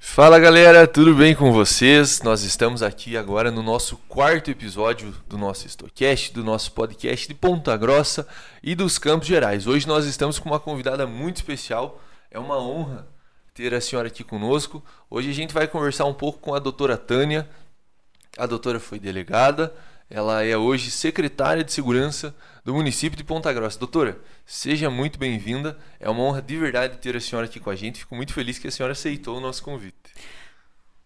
Fala galera, tudo bem com vocês? Nós estamos aqui agora no nosso quarto episódio do nosso Stocast, do nosso podcast de Ponta Grossa e dos Campos Gerais. Hoje nós estamos com uma convidada muito especial, é uma honra ter a senhora aqui conosco. Hoje a gente vai conversar um pouco com a doutora Tânia. A doutora foi delegada, ela é hoje secretária de Segurança do município de Ponta Grossa. Doutora, seja muito bem-vinda. É uma honra de verdade ter a senhora aqui com a gente. Fico muito feliz que a senhora aceitou o nosso convite.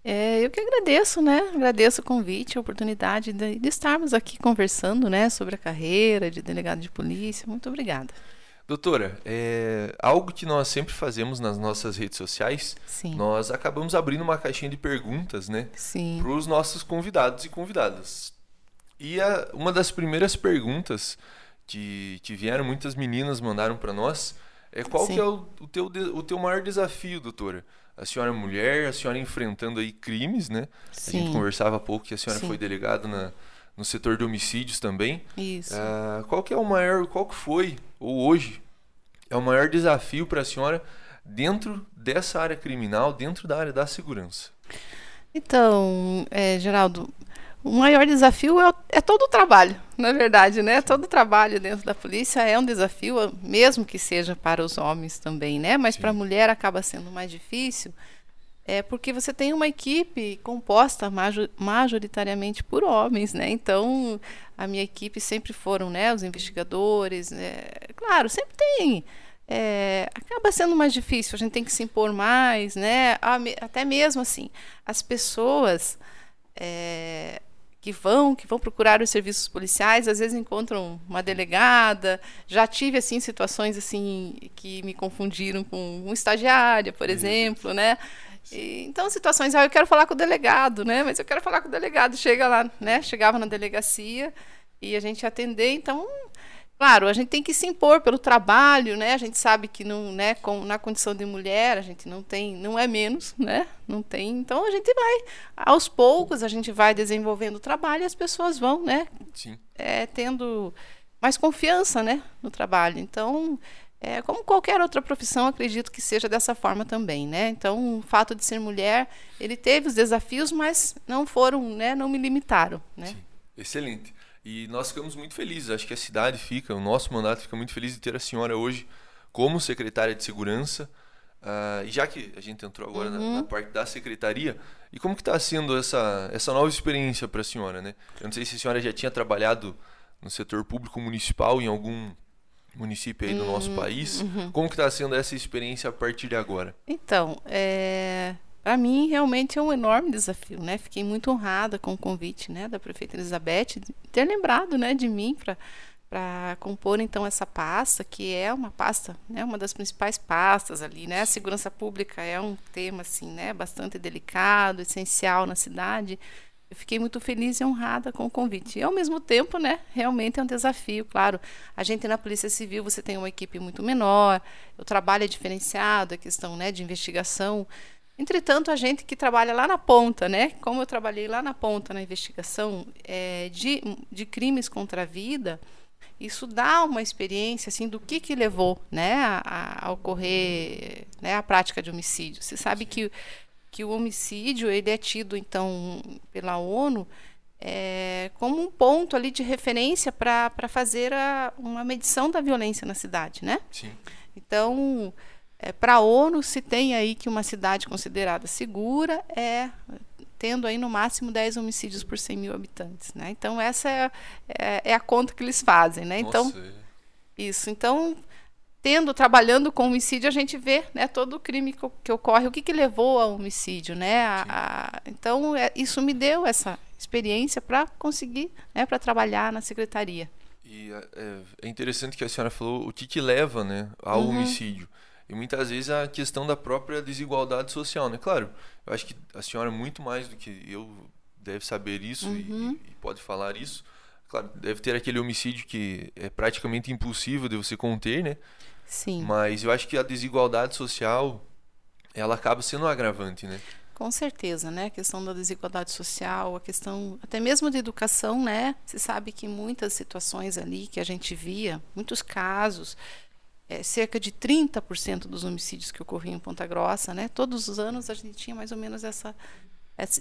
É, eu que agradeço, né? Agradeço o convite, a oportunidade de, de, estarmos aqui conversando, né, sobre a carreira de delegado de polícia. Muito obrigada. Doutora, é, algo que nós sempre fazemos nas nossas redes sociais, Sim. nós acabamos abrindo uma caixinha de perguntas, né, para os nossos convidados e convidadas. E a, uma das primeiras perguntas que, que vieram, muitas meninas mandaram para nós, é qual que é o, o, teu, o teu maior desafio, doutora? A senhora é mulher, a senhora enfrentando aí crimes, né? Sim. A gente conversava há pouco que a senhora Sim. foi delegada na, no setor de homicídios também. Isso. Uh, qual que é o maior, qual que foi, ou hoje, é o maior desafio para a senhora dentro dessa área criminal, dentro da área da segurança? Então, é, Geraldo, o maior desafio é, é, todo o trabalho, na verdade, né? Todo o trabalho dentro da polícia é um desafio, mesmo que seja para os homens também, né? Mas para a mulher acaba sendo mais difícil, é porque você tem uma equipe composta majoritariamente por homens, né? Então, a minha equipe sempre foram, né? Os investigadores, né? claro, sempre tem é, acaba sendo mais difícil, a gente tem que se impor mais, né? Até mesmo assim, as pessoas é, que vão, que vão procurar os serviços policiais, às vezes encontram uma delegada. Já tive assim situações assim que me confundiram com uma estagiária, por exemplo, né? E, então situações, ah, eu quero falar com o delegado, né? Mas eu quero falar com o delegado. Chega lá, né? Chegava na delegacia e a gente atender, então Claro, a gente tem que se impor pelo trabalho, né? A gente sabe que não, né, com, na condição de mulher, a gente não tem, não é menos, né? Não tem. Então a gente vai aos poucos, a gente vai desenvolvendo o trabalho e as pessoas vão, né? Sim. É, tendo mais confiança, né, no trabalho. Então, é, como qualquer outra profissão, acredito que seja dessa forma também, né? Então, o fato de ser mulher, ele teve os desafios, mas não foram, né, não me limitaram, né? Sim. Excelente. E nós ficamos muito felizes, acho que a cidade fica, o nosso mandato fica muito feliz de ter a senhora hoje como secretária de segurança. Uh, e já que a gente entrou agora uhum. na, na, parte da secretaria, e como que está sendo essa, essa nova experiência para a senhora, né? Eu não sei se a senhora já tinha trabalhado no setor público municipal em algum município aí do nosso país. Uhum. Como que está sendo essa experiência a partir de agora? Então, é para mim realmente é um enorme desafio, né? Fiquei muito honrada com o convite, né, da prefeita Elizabeth ter lembrado, né, de mim para para compor então essa pasta, que é uma pasta, né, uma das principais pastas ali, né? A segurança pública é um tema assim, né, bastante delicado, essencial na cidade. Eu fiquei muito feliz e honrada com o convite. E ao mesmo tempo, né, realmente é um desafio, claro. A gente na Polícia Civil, você tem uma equipe muito menor, o trabalho é diferenciado, a questão, né, de investigação Entretanto, a gente que trabalha lá na ponta, né? Como eu trabalhei lá na ponta na investigação é, de, de crimes contra a vida, isso dá uma experiência assim do que, que levou, né, a, a ocorrer, né, a prática de homicídio. Você sabe que que o homicídio ele é tido então pela ONU é, como um ponto ali de referência para fazer a, uma medição da violência na cidade, né? Sim. Então é, Para a ONU, se tem aí que uma cidade considerada segura é tendo aí no máximo 10 homicídios por 100 mil habitantes. Né? Então, essa é, é, é, a conta que eles fazem. Né? Então, Nossa. É. isso. Então, tendo, trabalhando com homicídio, a gente vê né, todo o crime que, que ocorre, o que, que levou ao homicídio. Né? A, a, então, é, isso me deu essa experiência para conseguir, né, para trabalhar na secretaria. E é, é, interessante que a senhora falou o que, que leva né, ao uhum. homicídio. E muitas vezes a questão da própria desigualdade social, né? Claro, eu acho que a senhora muito mais do que eu deve saber isso uhum. e, e, pode falar isso. Claro, deve ter aquele homicídio que é praticamente impossível de você conter, né? Sim. Mas eu acho que a desigualdade social ela acaba sendo um agravante, né? Com certeza, né? A questão da desigualdade social, a questão até mesmo de educação, né? Se sabe que muitas situações ali que a gente via, muitos casos, é, cerca de 30% dos homicídios que ocorriam em Ponta Grossa, né? Todos os anos a gente tinha mais ou menos essa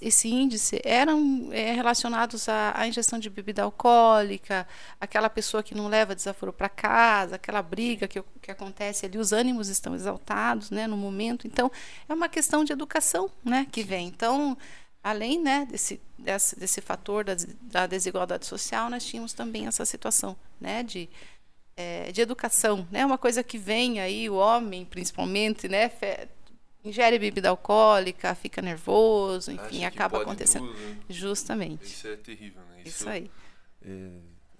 esse índice eram é, relacionados à, à, ingestão de bebida alcoólica, aquela pessoa que não leva desaforo para casa, aquela briga que, que acontece ali, os ânimos estão exaltados né, no momento. Então, é uma questão de educação né, que vem. Então, além né, desse, desse, desse fator da, da desigualdade social, nós tínhamos também essa situação né, de é, de educação, né? Uma coisa que vem aí, o homem principalmente, né? Ingere bebida alcoólica, fica nervoso, enfim, acaba acontecendo. Tudo, né? Justamente. Isso é terrível, né? Isso, Isso aí. É,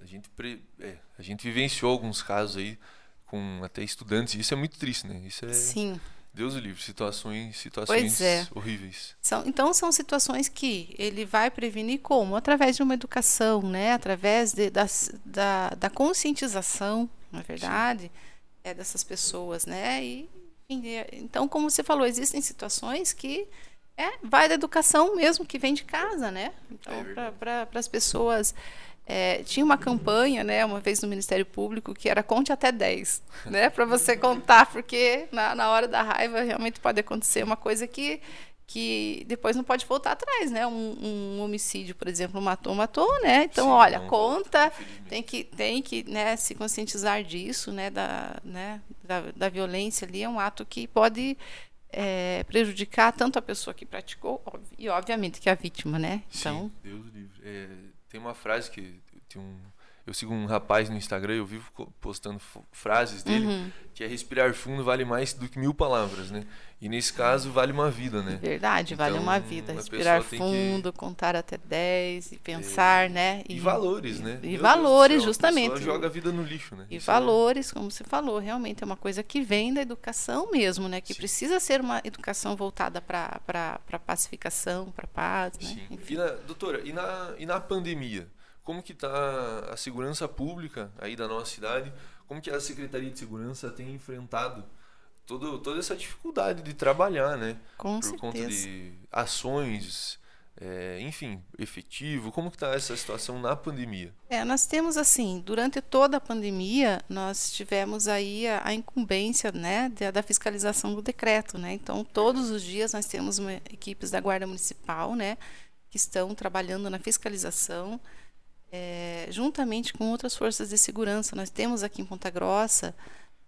a, gente pre, é, a gente vivenciou alguns casos aí com até estudantes, e isso é muito triste, né? Isso é. Sim. Deus o livre, situações, situações é. horríveis. São, então são situações que ele vai prevenir como? Através de uma educação, né? Através de, da, da, da conscientização, na é verdade, é dessas pessoas, né? E, então, como você falou, existem situações que é, vai da educação mesmo, que vem de casa, né? Então, é para as pessoas é, tinha uma campanha, né, uma vez no Ministério Público, que era conte até 10, né, para você contar, porque na, na hora da raiva realmente pode acontecer uma coisa que, que depois não pode voltar atrás, né, um, um homicídio, por exemplo, matou, matou, né, então, Sim, olha, conta, tem que, tem que, né, se conscientizar disso, né, da, né, da, da violência ali, é um ato que pode é, prejudicar tanto a pessoa que praticou e, obviamente, que a vítima, né, então... Sim, Deus livre. É tem uma frase que tem um, eu sigo um rapaz no Instagram, eu vivo postando frases dele, uhum. que é respirar fundo vale mais do que mil palavras, né? E nesse caso vale uma vida, né? Verdade, então, vale uma vida. Respirar fundo, que... contar até 10 e pensar, é... né? E, e, valores, né? E, valores, céu, justamente. A joga a vida no lixo, né? E Isso é valores, é... como você falou, realmente é uma coisa que vem da educação mesmo, né? Que Sim. precisa ser uma educação voltada para pacificação, para paz, né? Sim. Enfim. E na, doutora, e na, e na pandemia? Como que está a segurança pública aí da nossa cidade? Como que a Secretaria de Segurança tem enfrentado todo, toda essa dificuldade de trabalhar, né? Com Por certeza. conta de ações, é, enfim, efetivo. Como que está essa situação na pandemia? É, nós temos assim, durante toda a pandemia, nós tivemos aí a, a incumbência, né, da, da, fiscalização do decreto, né? Então, todos os dias nós temos uma, equipes da Guarda Municipal, né, que estão trabalhando na fiscalização é, juntamente com outras forças de segurança. Nós temos aqui em Ponta Grossa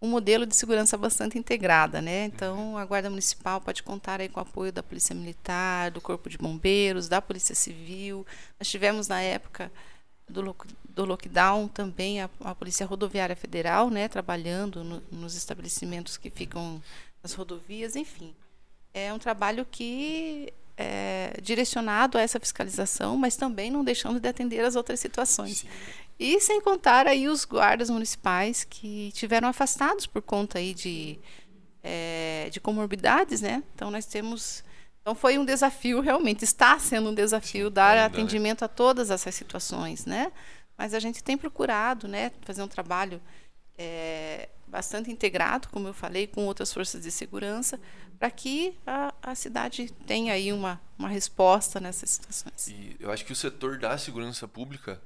um modelo de segurança bastante integrada, né? Então, a Guarda Municipal pode contar aí com o apoio da Polícia Militar, do Corpo de Bombeiros, da Polícia Civil. Nós tivemos na época do, do lockdown também a, a Polícia Rodoviária Federal, né, trabalhando no, nos estabelecimentos que ficam nas rodovias, enfim. É um trabalho que é, direcionado a essa fiscalização, mas também não deixando de atender as outras situações. Sim. E sem contar aí os guardas municipais que tiveram afastados por conta aí de, é, de comorbidades, né? Então nós temos então foi um desafio realmente, está sendo um desafio Sim, dar ainda, né? atendimento né? a todas essas situações, né? Mas a gente tem procurado, né, fazer um trabalho é, bastante integrado, como eu falei, com outras forças de segurança, para que a, a, cidade tenha aí uma, uma resposta nessas situações. E eu acho que o setor da segurança pública,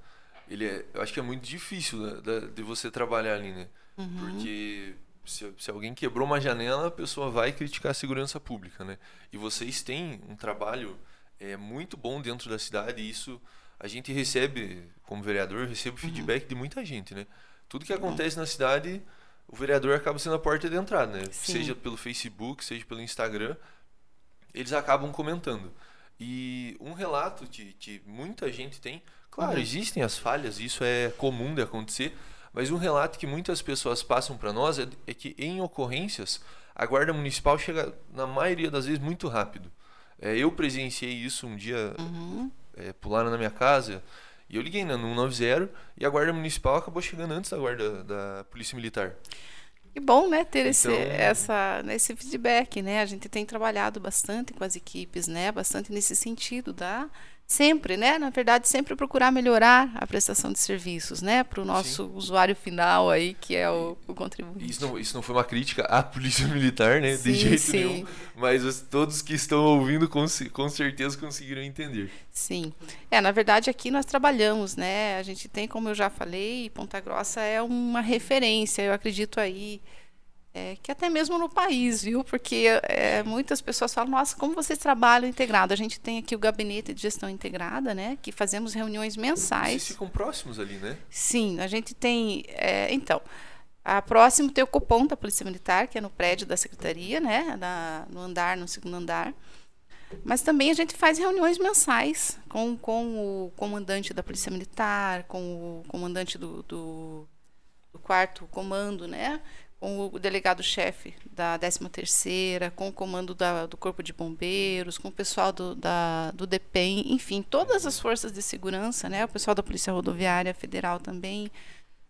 ele é, eu acho que é muito difícil né, de, de você trabalhar ali, né? Uhum. Porque se, se, alguém quebrou uma janela, a pessoa vai criticar a segurança pública, né? E vocês têm um trabalho é, muito bom dentro da cidade e isso a gente recebe, como vereador, recebe feedback uhum. de muita gente, né? Tudo que acontece na cidade o vereador acaba sendo a porta de entrada, né? Sim. Seja pelo Facebook, seja pelo Instagram, eles acabam comentando. E um relato que, que muita gente tem, claro, uhum. existem as falhas, isso é comum de acontecer, mas um relato que muitas pessoas passam para nós é, é, que em ocorrências a guarda municipal chega na maioria das vezes muito rápido. É, eu presenciei isso um dia, uhum. é, pularam na minha casa e eu liguei né, no 190 e a guarda municipal acabou chegando antes da guarda da polícia militar. Que bom, né, ter esse, então... essa, esse feedback, né? A gente tem trabalhado bastante com as equipes, né? Bastante nesse sentido da sempre, né? Na verdade, sempre procurar melhorar a prestação de serviços, né? Para o nosso Sim. usuário final aí, que é o, o contribuinte. Isso não, isso não foi uma crítica à polícia militar, né? Sim, de jeito sim. nenhum. Mas os, todos que estão ouvindo com, com certeza conseguiram entender. Sim. É, na verdade, aqui nós trabalhamos, né? A gente tem, como eu já falei, Ponta Grossa é uma referência, eu acredito aí é, que até mesmo no país, viu? Porque é, muitas pessoas falam, nossa, como vocês trabalham integrado? A gente tem aqui o gabinete de gestão integrada, né? Que fazemos reuniões mensais. Vocês ficam próximos ali, né? Sim, a gente tem. É, então, a próximo tem o Copom da Polícia Militar, que é no prédio da Secretaria, né? Na, no andar, no segundo andar. Mas também a gente faz reuniões mensais com, com o comandante da Polícia Militar, com o comandante do, do, do quarto comando, né? Com o delegado-chefe da 13ª, com o comando da, do Corpo de Bombeiros, com o pessoal do, da, do DEPEN, enfim, todas as forças de segurança, né, o pessoal da Polícia Rodoviária Federal também,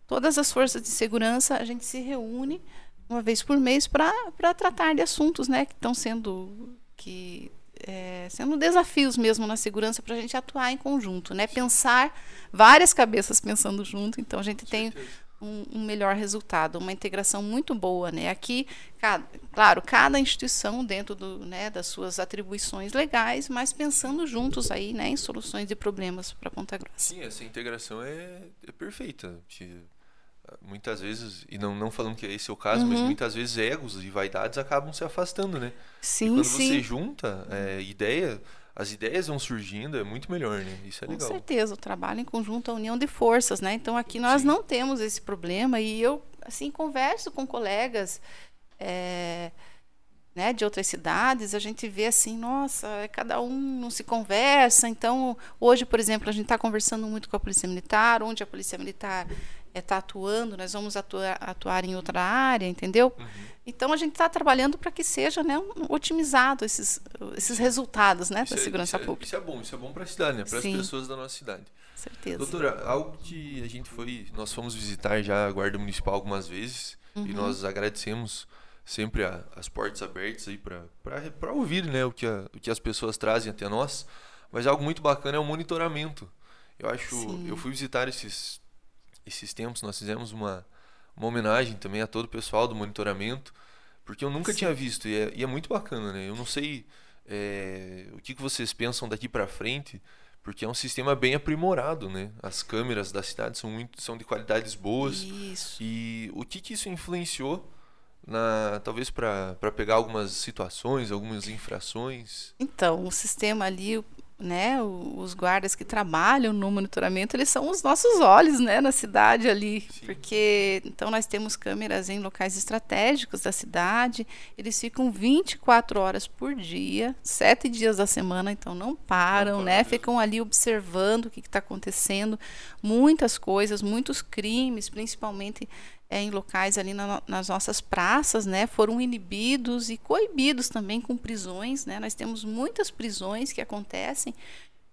todas as forças de segurança, a gente se reúne uma vez por mês para tratar de assuntos né, que estão sendo que é, sendo desafios mesmo na segurança para a gente atuar em conjunto, né? Pensar várias cabeças pensando junto. Então a gente tem um, um, melhor resultado, uma integração muito boa, né? Aqui, cada, claro, cada instituição dentro do, né, das suas atribuições legais, mas pensando juntos aí, né, em soluções de problemas para Ponta Grossa. Sim, essa integração é, é perfeita. Muitas vezes, e não, não falando que esse é o caso, uhum. mas muitas vezes egos e vaidades acabam se afastando, né? Sim, e quando sim. você junta é, ideia, as ideias vão surgindo, é muito melhor, né? Isso é legal. Com certeza, o trabalho em conjunto, a união de forças, né? Então aqui nós Sim. não temos esse problema e eu assim converso com colegas é, né, de outras cidades, a gente vê assim, nossa, cada um não se conversa. Então hoje, por exemplo, a gente está conversando muito com a polícia militar, onde a polícia militar está é, atuando, nós vamos atuar, atuar em outra área, entendeu? Uhum. Então a gente está trabalhando para que seja né, otimizado esses, esses resultados né, da é, segurança isso pública. isso é bom, isso é bom para a cidade, né, para as pessoas da nossa cidade. Certeza. Doutora, algo que a gente foi, nós fomos visitar já a Guarda Municipal algumas vezes uhum. e nós agradecemos sempre a, as portas abertas aí para ouvir né, o, que a, o que as pessoas trazem até nós. Mas algo muito bacana é o monitoramento. Eu acho, Sim. eu fui visitar esses esses tempos nós fizemos uma, uma homenagem também a todo o pessoal do monitoramento, porque eu nunca Sim. tinha visto e é, e é, muito bacana, né? Eu não sei é, o que, que vocês pensam daqui para frente, porque é um sistema bem aprimorado, né? As câmeras da cidade são muito são de qualidades boas. Isso. E o que, que isso influenciou na talvez para pegar algumas situações, algumas infrações? Então, o sistema ali, né, os guardas que trabalham no monitoramento, eles são os nossos olhos, né, na cidade ali, Sim. porque então nós temos câmeras em locais estratégicos da cidade, eles ficam 24 horas por dia, sete dias da semana, então não param, não né, ficam ali observando o que está acontecendo, muitas coisas, muitos crimes, principalmente é, em locais ali na, nas nossas praças, né, foram inibidos e coibidos também com prisões, né, nós temos muitas prisões que acontecem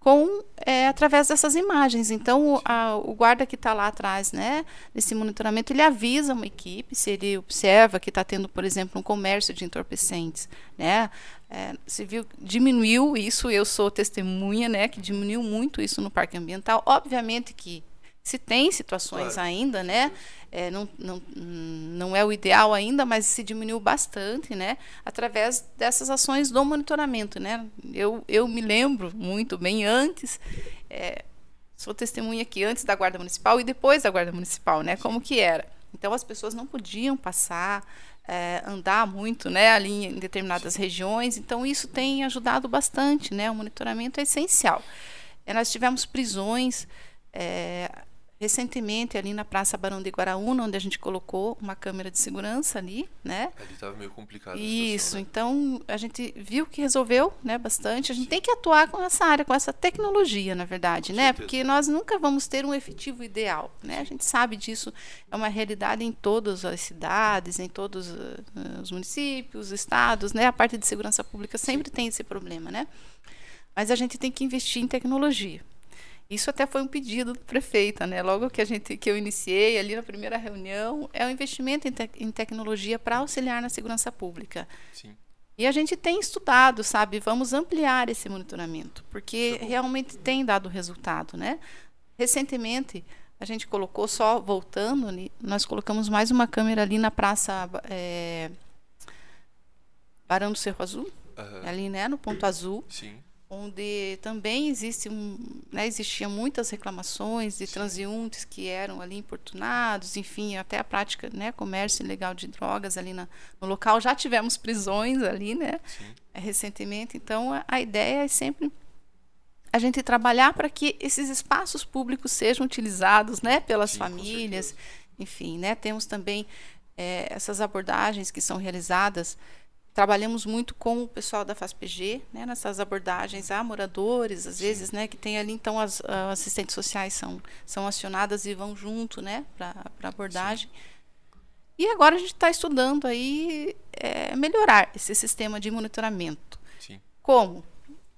com é, através dessas imagens. Então, o, a, o guarda que está lá atrás, né, desse monitoramento, ele avisa uma equipe se ele observa que está tendo, por exemplo, um comércio de entorpecentes, né, é, se viu diminuiu isso. Eu sou testemunha, né, que diminuiu muito isso no parque ambiental. Obviamente que se tem situações claro. ainda, né? É, não, não, não é o ideal ainda, mas se diminuiu bastante, né? Através dessas ações do monitoramento, né? Eu, eu me lembro muito bem antes, é, sou testemunha aqui antes da Guarda Municipal e depois da Guarda Municipal, né? Como que era? Então as pessoas não podiam passar, é, andar muito, né? Ali em determinadas regiões. Então isso tem ajudado bastante, né? O monitoramento é essencial. É, nós tivemos prisões é, recentemente ali na Praça Barão de Guaraúna, onde a gente colocou uma câmera de segurança ali, né? Ali estava meio complicado. Isso, situação, né? então a gente viu que resolveu, né, bastante. A gente Sim. tem que atuar com essa área, com essa tecnologia, na verdade, com né? Certeza. Porque nós nunca vamos ter um efetivo ideal, né? A gente sabe disso, é uma realidade em todas as cidades, em todos uh, os municípios, estados, né? A parte de segurança pública sempre Sim. tem esse problema, né? Mas a gente tem que investir em tecnologia. Isso até foi um pedido do prefeita, né? Logo que a gente que eu iniciei ali na primeira reunião, é o um investimento em, te, em tecnologia para auxiliar na segurança pública. Sim. E a gente tem estudado, sabe? Vamos ampliar esse monitoramento, porque tá realmente tem dado resultado, né? Recentemente, a gente colocou, só voltando, nós colocamos mais uma câmera ali na Praça é, Barão do Cerro Azul, uhum. ali, né? No ponto azul. Sim onde também existe um, né, existiam muitas reclamações de transeuntes que eram ali importunados, enfim, até a prática, né, comércio ilegal de drogas ali na, no local. Já tivemos prisões ali, né, Sim. recentemente. Então, a, a ideia é sempre a gente trabalhar para que esses espaços públicos sejam utilizados, né, pelas Sim, famílias, enfim, né, temos também é, essas abordagens que são realizadas trabalhamos muito com o pessoal da FASPG, né, nessas abordagens a moradores, às Sim. vezes, né, que tem ali, então as uh, assistentes sociais são, são acionadas e vão junto, né, para a abordagem. Sim. E agora a gente está estudando aí é, melhorar esse sistema de monitoramento. Sim. Como?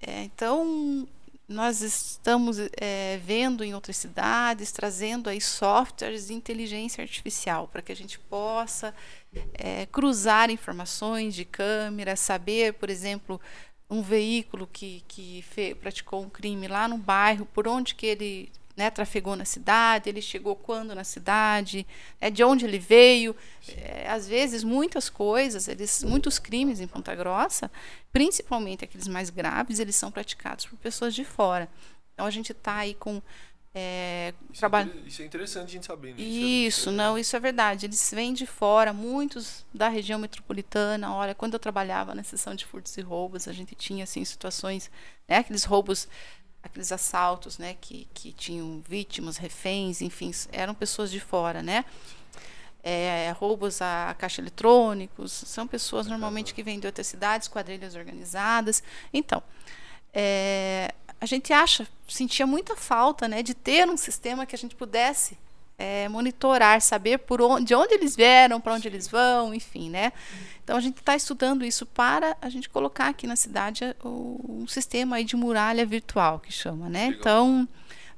É, então, nós estamos é, vendo em outras cidades, trazendo aí softwares de inteligência artificial para que a gente possa é, cruzar informações de câmera, saber, por exemplo, um veículo que, que praticou um crime lá no bairro, por onde que ele né, trafegou na cidade, ele chegou quando na cidade, é, de onde ele veio. É, às vezes, muitas coisas, eles, muitos crimes em Ponta Grossa, principalmente aqueles mais graves, eles são praticados por pessoas de fora. Então, a gente está aí com é, isso, trabalho... é, isso é interessante a gente saber. Né? Isso, é não, isso é verdade. Eles vêm de fora, muitos da região metropolitana. Olha, quando eu trabalhava na seção de furtos e roubos, a gente tinha assim situações, né, aqueles roubos aqueles assaltos, né, que, que tinham vítimas, reféns, enfim, eram pessoas de fora, né? É, roubos a caixa eletrônicos, são pessoas normalmente que vêm de outras cidades, quadrilhas organizadas. Então, é, a gente acha, sentia muita falta, né, de ter um sistema que a gente pudesse é, monitorar, saber por onde, de onde eles vieram, para onde eles vão, enfim, né? Então a gente está estudando isso para a gente colocar aqui na cidade um sistema aí de muralha virtual que chama, né? Legal. Então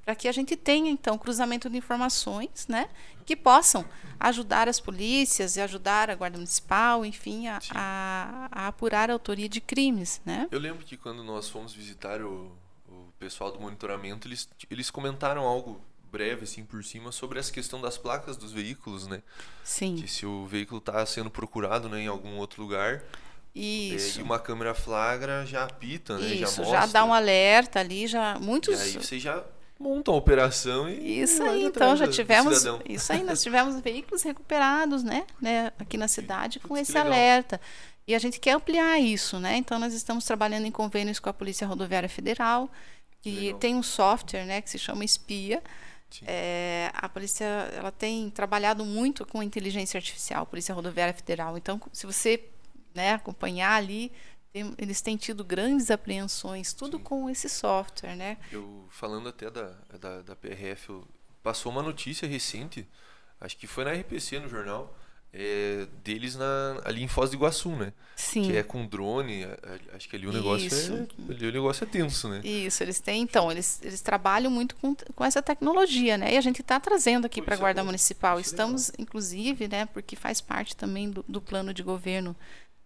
para que a gente tenha então cruzamento de informações, né, que possam ajudar as polícias e ajudar a guarda municipal, enfim, a, a, a apurar a autoria de crimes, né? Eu lembro que quando nós fomos visitar o, o pessoal do monitoramento, eles, eles comentaram algo breve assim por cima sobre essa questão das placas dos veículos, né? Sim. Que se o veículo está sendo procurado né, em algum outro lugar, isso. E uma câmera flagra já apita, né? Isso, já, mostra. já dá um alerta ali, já muitos. E aí você já monta a operação e isso aí então já tivemos isso aí nós tivemos veículos recuperados né, né aqui na cidade com esse alerta e a gente quer ampliar isso né então nós estamos trabalhando em convênios com a polícia rodoviária federal que legal. tem um software né que se chama espia é, a polícia ela tem trabalhado muito com inteligência artificial, Polícia Rodoviária Federal. Então, se você né, acompanhar ali, tem, eles têm tido grandes apreensões, tudo Sim. com esse software, né? Eu falando até da, da, da PRF, passou uma notícia recente, acho que foi na RPC no jornal, é, deles na, ali em Foz do Iguaçu, né? Sim. Que é com drone, acho que ali o negócio Isso. é ali o negócio é tenso, né? Isso, eles têm, então, eles, eles trabalham muito com, com essa tecnologia, né? E a gente está trazendo aqui para a Guarda é Municipal. Estamos, inclusive, né, porque faz parte também do, do plano de governo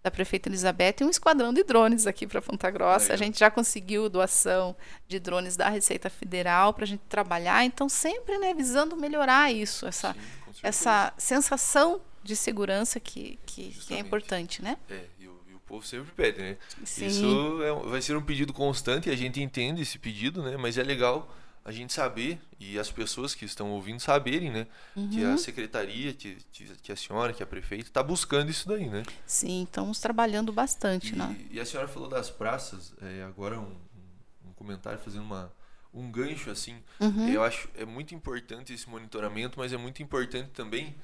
da prefeita Elizabeth um esquadrão de drones aqui para Ponta Grossa. A gente já conseguiu doação de drones da Receita Federal para a gente trabalhar. Então, sempre né, visando melhorar isso, essa, Sim, essa sensação de segurança que, que, que, é importante, né? É, e o, e o povo sempre pede, né? Sim. Isso é, vai ser um pedido constante e a gente entende esse pedido, né? Mas é legal a gente saber e as pessoas que estão ouvindo saberem, né? Uhum. Que a uhum. secretaria, que, que a senhora, que a prefeita, está buscando isso daí, né? Sim, estamos trabalhando bastante, e, né? E a senhora falou das praças, é, agora um, um comentário fazendo uma um gancho assim. Uhum. Eu acho é muito importante esse monitoramento, mas é muito importante também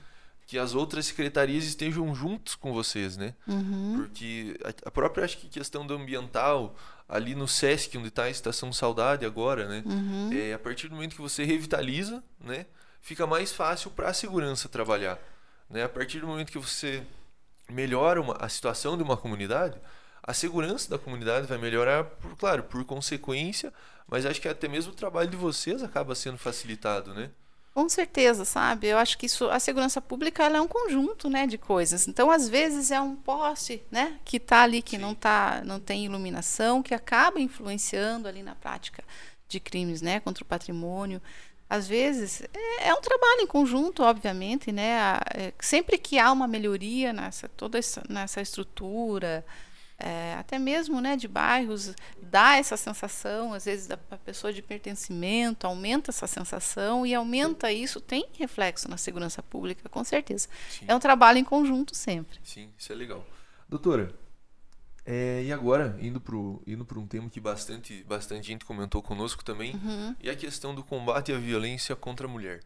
que as outras secretarias estejam juntos com vocês, né? Uhum. Porque a, própria acho que questão do ambiental ali no Sesc onde está a Estação Saudade agora, né? Uhum. É, a partir do momento que você revitaliza, né? Fica mais fácil para a segurança trabalhar, né? A partir do momento que você melhora uma, a situação de uma comunidade, a segurança da comunidade vai melhorar, por, claro, por consequência, mas acho que até mesmo o trabalho de vocês acaba sendo facilitado, né? Com certeza, sabe? Eu acho que isso, a segurança pública ela é um conjunto, né, de coisas. Então, às vezes é um poste, né, que está ali que Sim. não tá, não tem iluminação, que acaba influenciando ali na prática de crimes, né, contra o patrimônio. Às vezes é, é um trabalho em conjunto, obviamente, né? É, sempre que há uma melhoria nessa toda essa, nessa estrutura, é, até mesmo né, de bairros, dá essa sensação, às vezes, da pessoa de pertencimento, aumenta essa sensação e aumenta isso, tem reflexo na segurança pública, com certeza. Sim. É um trabalho em conjunto sempre. Sim, isso é legal. Doutora, é, e agora, indo para indo um tema que bastante, bastante gente comentou conosco também, uhum. e a questão do combate à violência contra a mulher.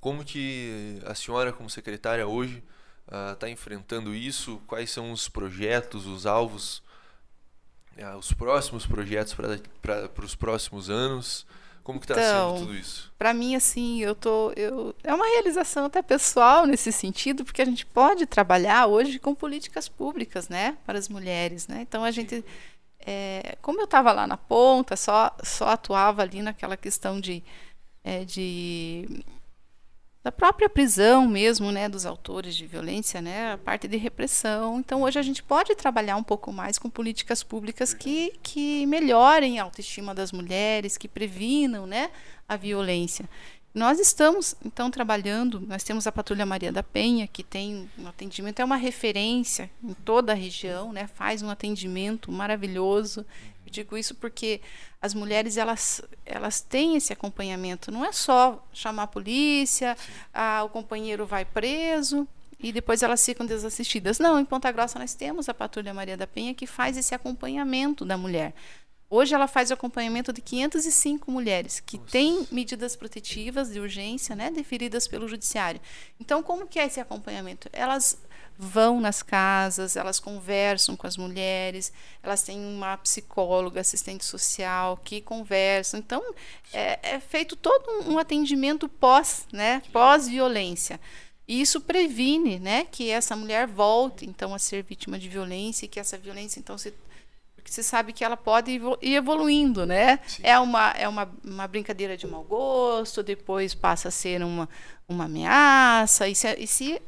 Como que a senhora, como secretária hoje, está ah, uh, enfrentando isso? Quais são os projetos, os alvos, uh, os próximos projetos para os próximos anos? Como que está então, sendo tudo isso? Para mim, assim, eu tô, eu é uma realização até pessoal nesse sentido, porque a gente pode trabalhar hoje com políticas públicas, né, para as mulheres, né. Então a gente, é, como eu estava lá na ponta, só só atuava ali naquela questão de é, de da própria prisão mesmo, né, dos autores de violência, né, a parte de repressão. Então hoje a gente pode trabalhar um pouco mais com políticas públicas que, que melhorem a autoestima das mulheres, que previnam, né, a violência. Nós estamos então trabalhando, nós temos a Patrulha Maria da Penha, que tem um atendimento, é uma referência em toda a região, né, faz um atendimento maravilhoso digo isso porque as mulheres elas, elas têm esse acompanhamento. Não é só chamar a polícia, ah, o companheiro vai preso e depois elas ficam desassistidas. Não, em Ponta Grossa nós temos a Patrulha Maria da Penha que faz esse acompanhamento da mulher. Hoje ela faz o acompanhamento de 505 mulheres que Nossa. têm medidas protetivas de urgência, né, deferidas pelo judiciário. Então, como que é esse acompanhamento? Elas vão nas casas, elas conversam com as mulheres, elas têm uma psicóloga, assistente social que conversam. Então, é, é feito todo um atendimento pós, né, pós-violência. E isso previne, né, que essa mulher volte então a ser vítima de violência e que essa violência então se porque você sabe que ela pode ir evoluindo, né? Sim. É uma é uma, uma brincadeira de mau gosto, depois passa a ser uma, uma ameaça e se, e se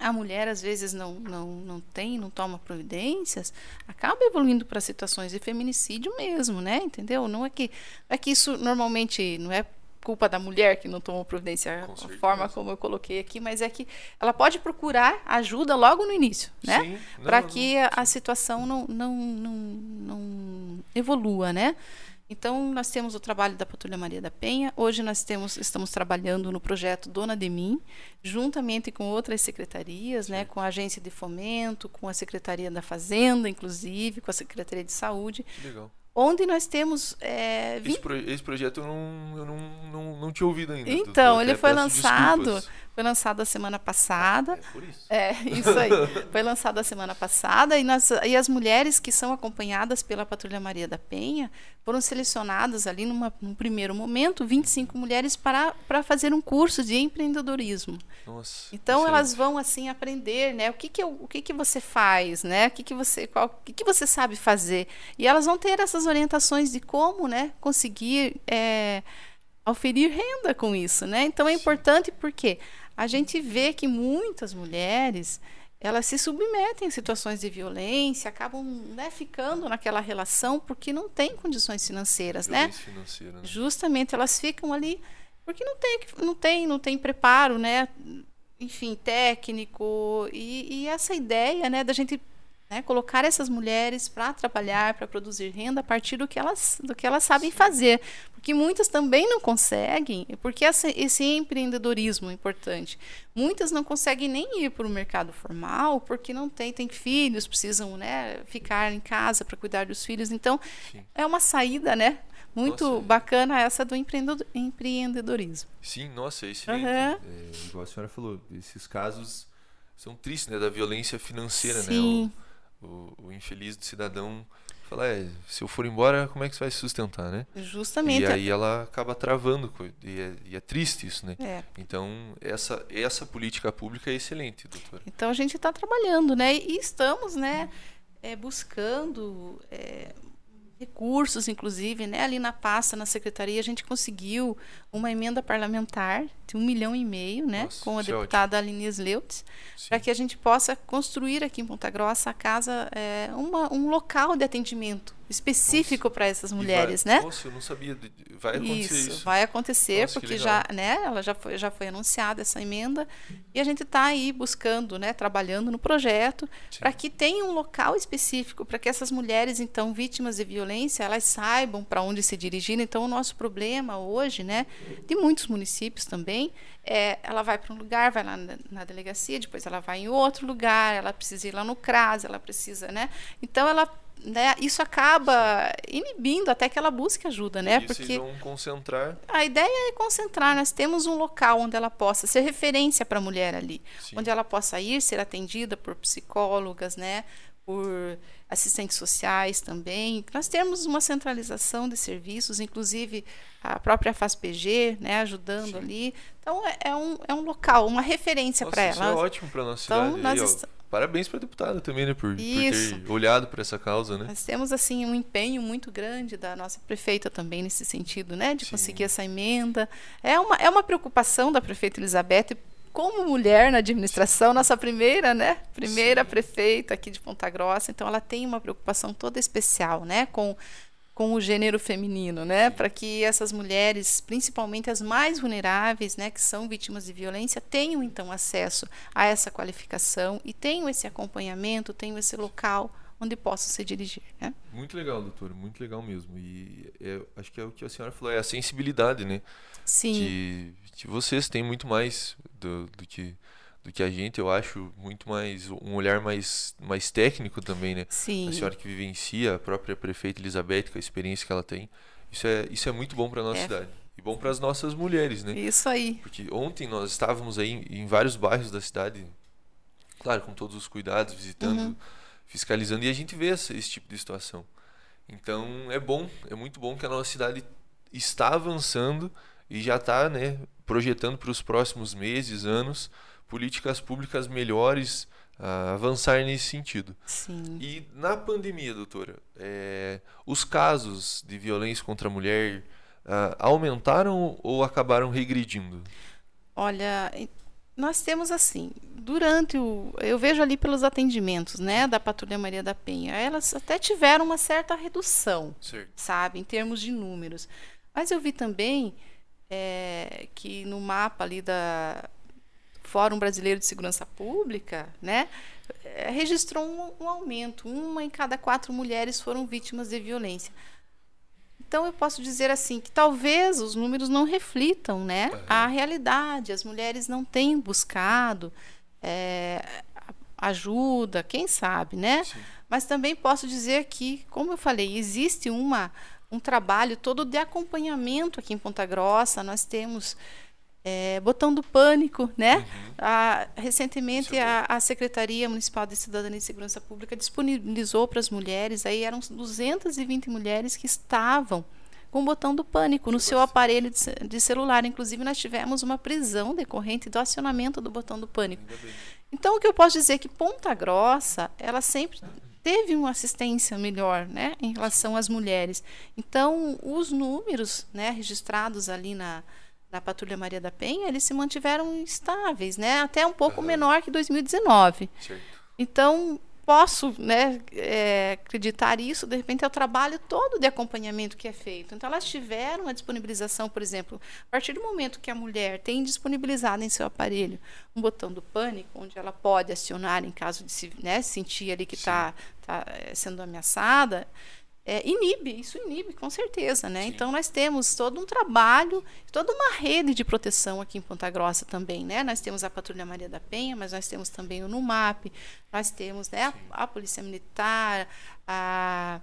a mulher às vezes não, não, não tem, não toma providências, acaba evoluindo para situações de feminicídio mesmo, né? Entendeu? Não é que é que isso normalmente não é culpa da mulher que não tomou providência, a forma como eu coloquei aqui, mas é que ela pode procurar ajuda logo no início, né? Para que a, a situação não, não, não, não evolua, né? Então, nós temos o trabalho da Patrulha Maria da Penha. Hoje nós temos, estamos trabalhando no projeto Dona de Mim, juntamente com outras secretarias, né, com a Agência de Fomento, com a Secretaria da Fazenda, inclusive, com a Secretaria de Saúde. Legal onde nós temos. É, 20... esse, pro, esse, projeto eu, não, eu não, não, não tinha ouvido ainda. Então, ele foi lançado. Desculpas. Foi lançado a semana passada. É por isso. É, isso aí. foi lançado a semana passada e, nós, e as mulheres que são acompanhadas pela Patrulha Maria da Penha foram selecionadas ali numa, num primeiro momento, 25 mulheres para, para fazer um curso de empreendedorismo. Nossa. Então excelente. elas vão assim aprender, né? O que que, eu, o que, que você faz, né? O que, que você qual, o que, que você sabe fazer? E elas vão ter essas orientações de como, né, conseguir é, oferir renda com isso, né? Então é importante porque a gente vê que muitas mulheres elas se submetem a situações de violência, acabam né, ficando naquela relação porque não têm condições financeiras, né? Financeira, né? Justamente elas ficam ali porque não tem, não tem, não tem preparo, né? Enfim, técnico e, e essa ideia, né, da gente né, colocar essas mulheres para trabalhar, para produzir renda a partir do que elas, do que elas sabem Sim. fazer. Porque muitas também não conseguem, porque essa, esse empreendedorismo é importante. Muitas não conseguem nem ir para o mercado formal, porque não tem, tem filhos, precisam né, ficar em casa para cuidar dos filhos. Então, Sim. é uma saída né, muito nossa, bacana essa do empreendedorismo. Sim, nossa, é excelente. Uhum. É, igual a senhora falou, esses casos são tristes, né, da violência financeira, Sim. né? O, o, o infeliz do cidadão fala, é, se eu for embora, como é que você vai se sustentar, né? Justamente. E aí ela acaba travando, e é, e é triste isso, né? É. Então, essa, essa política pública é excelente, doutora. Então, a gente está trabalhando, né? E estamos, né, é, buscando é, recursos, inclusive, né? Ali na pasta, na secretaria, a gente conseguiu uma emenda parlamentar de um milhão e meio, né? Nossa, com a é deputada Aline Sleutz, para que a gente possa construir aqui em Ponta Grossa a casa, é, uma, um local de atendimento específico para essas mulheres, vai, né? Nossa, eu não sabia. Vai acontecer isso. isso. vai acontecer Nossa, porque já, né? Ela já foi, já foi anunciada essa emenda e a gente está aí buscando, né? Trabalhando no projeto para que tenha um local específico para que essas mulheres, então vítimas de violência, elas saibam para onde se dirigir. Então, o nosso problema hoje, né? De muitos municípios também é, ela vai para um lugar, vai lá na, na, delegacia, depois ela vai em outro lugar, ela precisa ir lá no CRAS, ela precisa, né? Então ela né, isso acaba inibindo até que ela busque ajuda, né? E Porque vão concentrar. A ideia é concentrar. Nós temos um local onde ela possa ser referência para a mulher ali, Sim. onde ela possa ir ser atendida por psicólogas, né? Por assistentes sociais também. Nós temos uma centralização de serviços, inclusive a própria FASPG, né, ajudando Sim. ali. Então é, é, um, é um local, uma referência para ela. Isso é ótimo para nossa então, cidade. Aí, Parabéns para a deputada também, né, por, por, ter olhado para essa causa, né? Nós temos assim um empenho muito grande da nossa prefeita também nesse sentido, né, de Sim. conseguir essa emenda. É uma é uma preocupação da prefeita Elizabeth como mulher na administração, nossa primeira, né, primeira Sim. prefeita aqui de Ponta Grossa, então ela tem uma preocupação toda especial, né, com com o gênero feminino, né, para que essas mulheres, principalmente as mais vulneráveis, né, que são vítimas de violência, tenham então acesso a essa qualificação e tenham esse acompanhamento, tenham esse local onde possam se dirigir. Né? Muito legal, doutor, muito legal mesmo. E é, acho que é o que a senhora falou, é a sensibilidade, né? Sim. Que, que vocês têm muito mais do, do que do que a gente, eu acho muito mais um olhar mais, mais técnico também, né? Sim. A senhora que vivencia, a própria prefeita Elizabeth, com a experiência que ela tem. Isso é, isso é muito bom para nossa é. cidade. E bom para as nossas mulheres, né? Isso aí. Porque ontem nós estávamos aí em, vários bairros da cidade, claro, com todos os cuidados, visitando, uhum. fiscalizando, e a gente vê esse, esse tipo de situação. Então é bom, é muito bom que a nossa cidade está avançando e já está né, projetando para os próximos meses, anos, políticas públicas melhores uh, avançar nesse sentido. Sim. E na pandemia, doutora, é, os casos de violência contra a mulher uh, aumentaram ou acabaram regredindo? Olha, nós temos assim, durante o. Eu vejo ali pelos atendimentos né, da Patrulha Maria da Penha, elas até tiveram uma certa redução, certo. sabe, em termos de números. Mas eu vi também é, que no mapa ali da, Fórum Brasileiro de Segurança Pública, né, eh, registrou um, um, aumento. Uma em cada quatro mulheres foram vítimas de violência. Então eu posso dizer assim que talvez os números não reflitam, né, uhum. a realidade. As mulheres não têm buscado é, ajuda, quem sabe, né? Sim. Mas também posso dizer que, como eu falei, existe uma um trabalho todo de acompanhamento aqui em Ponta Grossa. Nós temos é, botando pânico, né? Uhum. A, recentemente é a, a, Secretaria Municipal de Cidadania e Segurança Pública disponibilizou para as mulheres, aí eram 220 mulheres que estavam com o botão do pânico no seu aparelho de, de, celular. Inclusive, nós tivemos uma prisão decorrente do acionamento do botão do pânico. Então, o que eu posso dizer é que Ponta Grossa, ela sempre teve uma assistência melhor, né, em relação às mulheres. Então, os números, né, registrados ali na na Patrulha Maria da Penha, eles se mantiveram estáveis, né? Até um pouco uhum. menor que 2019. Certo. Então, posso né, é, acreditar isso, de repente, é o trabalho todo de acompanhamento que é feito. Então, elas tiveram a disponibilização, por exemplo, a partir do momento que a mulher tem disponibilizado em seu aparelho um botão do pânico, onde ela pode acionar em caso de se né, sentir ali que está tá, é, sendo ameaçada, é, inibe, isso inibe, com certeza, né? Sim. Então nós temos todo um trabalho, toda uma rede de proteção aqui em Ponta Grossa também, né? Nós temos a Patrulha Maria da Penha, mas nós temos também o NUMAP, nós temos né, a, a, Polícia Militar, a,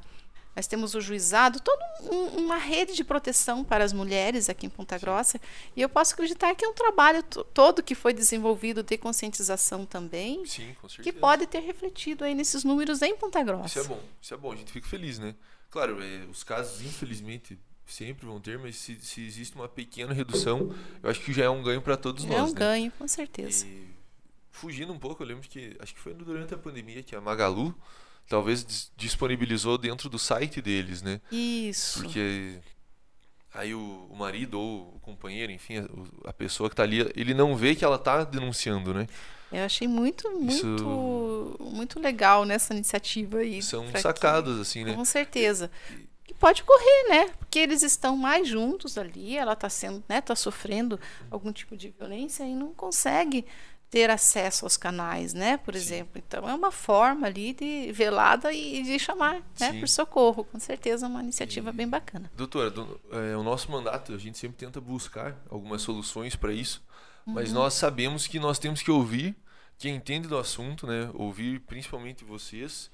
nós temos o juizado, toda um, uma rede de proteção para as mulheres aqui em Ponta Grossa. E eu posso acreditar que é um trabalho todo que foi desenvolvido de conscientização também, Sim, que pode ter refletido aí nesses números em Ponta Grossa. Isso é bom, isso é bom, a gente fica feliz, né? Claro, é, os casos, infelizmente, sempre vão ter, mas se, se, existe uma pequena redução, eu acho que já é um ganho para todos é nós. É um né? ganho, com certeza. E, fugindo um pouco, eu lembro que, acho que foi durante a pandemia que a Magalu talvez disponibilizou dentro do site deles, né? Isso. Porque aí o, o marido ou o companheiro, enfim, a, a pessoa que está ali, ele não vê que ela está denunciando, né? Eu achei muito, muito, Isso... muito legal nessa iniciativa aí. São sacadas, que, assim, né? Com certeza. E pode correr, né? Porque eles estão mais juntos ali, ela está sendo, né, tá sofrendo algum tipo de violência e não consegue ter acesso aos canais, né? Por Sim. exemplo. Então é uma forma ali de velada e de chamar, né, por socorro. Com certeza é uma iniciativa e, bem bacana. Doutora, do, é, o nosso mandato a gente sempre tenta buscar algumas soluções para isso, uhum. mas nós sabemos que nós temos que ouvir quem entende do assunto, né? Ouvir principalmente vocês,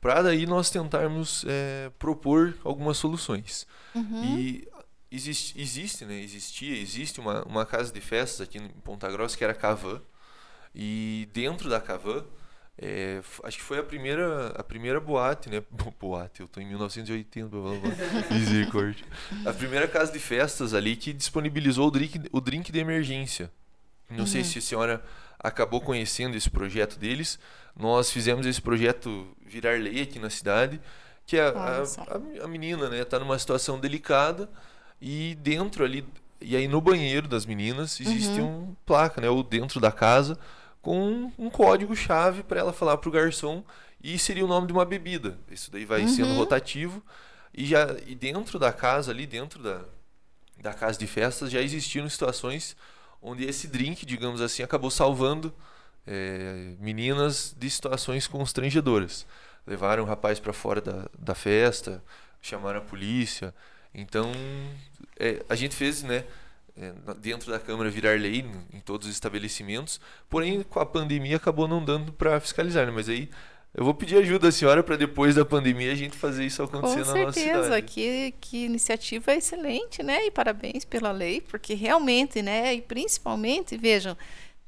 para daí nós tentarmos é, propor algumas soluções. Uhum. E existe, existe, né? Existia, existe uma, uma casa de festas aqui em Ponta Grossa que era Cavan e dentro da Cavan, é, acho que foi a primeira, a primeira boate, né? Boate, eu tô em 1980, blá, blá, Misericórdia. A primeira casa de festas ali que disponibilizou o drink, o drink de emergência. Não uhum. sei se a senhora acabou conhecendo esse projeto deles. Nós fizemos esse projeto virar lei aqui na cidade, que a, a, a, a menina, né, tá numa situação delicada e dentro ali, e aí no banheiro das meninas existe uhum. um placa, né, ou dentro da casa, com um código-chave para ela falar para o garçom e seria o nome de uma bebida. Isso daí vai uhum. sendo rotativo e já e dentro da casa ali dentro da, da casa de festas já existiram situações onde esse drink, digamos assim, acabou salvando é, meninas de situações constrangedoras. Levaram o rapaz para fora da, da festa, chamaram a polícia. Então, é, a gente fez, né? É, dentro da Câmara virar lei em todos os estabelecimentos, porém com a pandemia acabou não dando para fiscalizar, né? mas aí eu vou pedir ajuda da senhora para depois da pandemia a gente fazer isso acontecer Com na nossa cidade. Com certeza, que, que iniciativa excelente, né? E parabéns pela lei, porque realmente, né? E principalmente, vejam,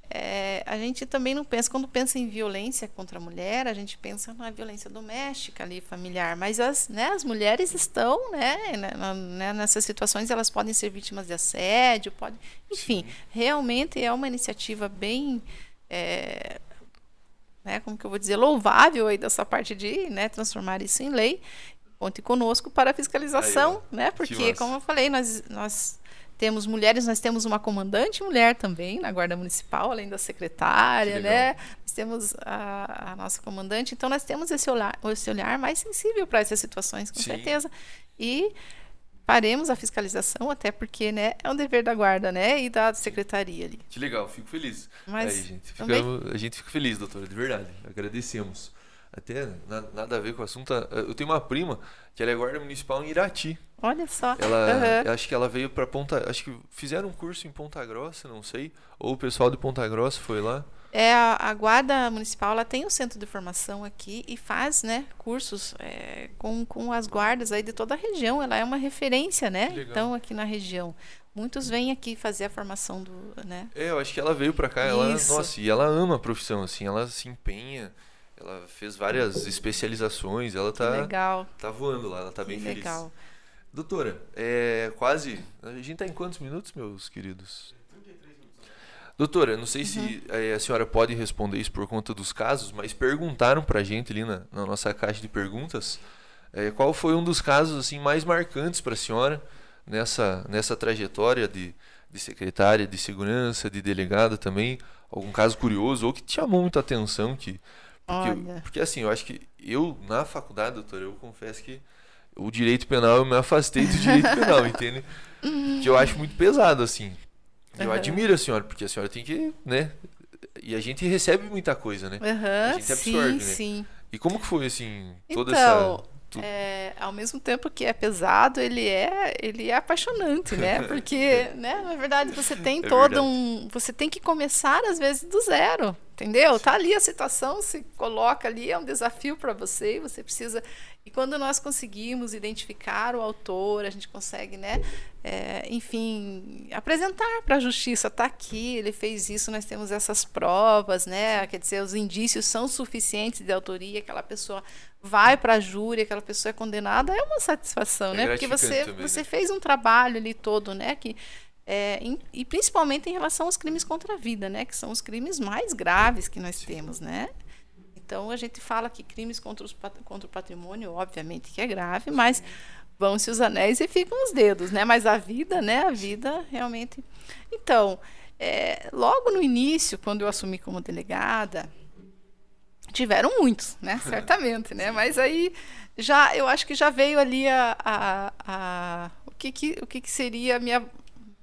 é, a gente também não pensa, quando pensa em violência contra a mulher, a gente pensa na violência doméstica ali, familiar, mas as, né, as mulheres estão, né, na, né, nessas situações, elas podem ser vítimas de assédio, pode, enfim, Sim. realmente é uma iniciativa bem, é, né, como que eu vou dizer, louvável aí dessa parte de, né, transformar isso em lei, conte conosco para fiscalização, aí, né, porque, como eu falei, nós, nós temos mulheres, nós temos uma comandante mulher também na Guarda Municipal, além da secretária, né? Nós temos a, a, nossa comandante, então nós temos esse olhar, esse olhar mais sensível para essas situações, com Sim. certeza. E faremos a fiscalização, até porque né, é um dever da guarda, né? E da secretaria ali. Que legal, fico feliz. Mas Aí, gente, a gente fica feliz, doutora, de verdade. Agradecemos. Até nada a ver com o assunto. Eu tenho uma prima que ela é guarda municipal em Irati. Olha só. Ela, uhum. acho que ela veio para Ponta, acho que fizeram um curso em Ponta Grossa, não sei, ou o pessoal de Ponta Grossa foi lá. É a, a guarda municipal, ela tem um centro de formação aqui e faz, né, cursos é, com, com as guardas aí de toda a região. Ela é uma referência, né? Então aqui na região. Muitos vêm aqui fazer a formação do, né? É, eu acho que ela veio para cá, ela, nossa, e ela ama a profissão assim, ela se empenha. Ela fez várias especializações, ela tá, legal. tá voando lá, ela tá bem feliz. Legal. Doutora, é quase. A gente tá em quantos minutos, meus queridos? Doutora, não sei uhum. se é, a senhora pode responder isso por conta dos casos, mas perguntaram pra gente ali na, na nossa caixa de perguntas é, qual foi um dos casos assim mais marcantes para a senhora nessa, nessa trajetória de, de secretária de segurança, de delegada também, algum caso curioso ou que te chamou muita atenção, que porque, Olha. porque assim, eu acho que eu, na faculdade, doutor, eu confesso que o direito penal eu me afastei do direito penal, entende? Que eu acho muito pesado, assim. Eu uhum. admiro a senhora, porque a senhora tem que, né? E a gente recebe muita coisa, né? Uhum, a gente absorve, sim, né? Sim. E como que foi, assim, toda então, essa é, ao mesmo tempo que é pesado, ele é, ele é apaixonante, né? Porque, né, na verdade, você tem é todo verdade. um, você tem que começar às vezes do zero, entendeu? Tá ali a situação, se coloca ali, é um desafio para você, e você precisa e quando nós conseguimos identificar o autor, a gente consegue, né, é, enfim, apresentar para a justiça, está aqui, ele fez isso, nós temos essas provas, né, quer dizer, os indícios são suficientes de autoria, aquela pessoa vai para a júri, aquela pessoa é condenada, é uma satisfação, é né, porque você, também, você né? fez um trabalho ali todo, né, que é, em, e principalmente em relação aos crimes contra a vida, né, que são os crimes mais graves que nós temos, né. Então a gente fala que crimes contra, os, contra o patrimônio, obviamente que é grave, mas vão-se os anéis e ficam os dedos, né? Mas a vida, né? A vida realmente. Então, é, logo no início, quando eu assumi como delegada, tiveram muitos, né? Certamente, né? Mas aí já, eu acho que já veio ali a, a, a o que, que o que, que seria a minha,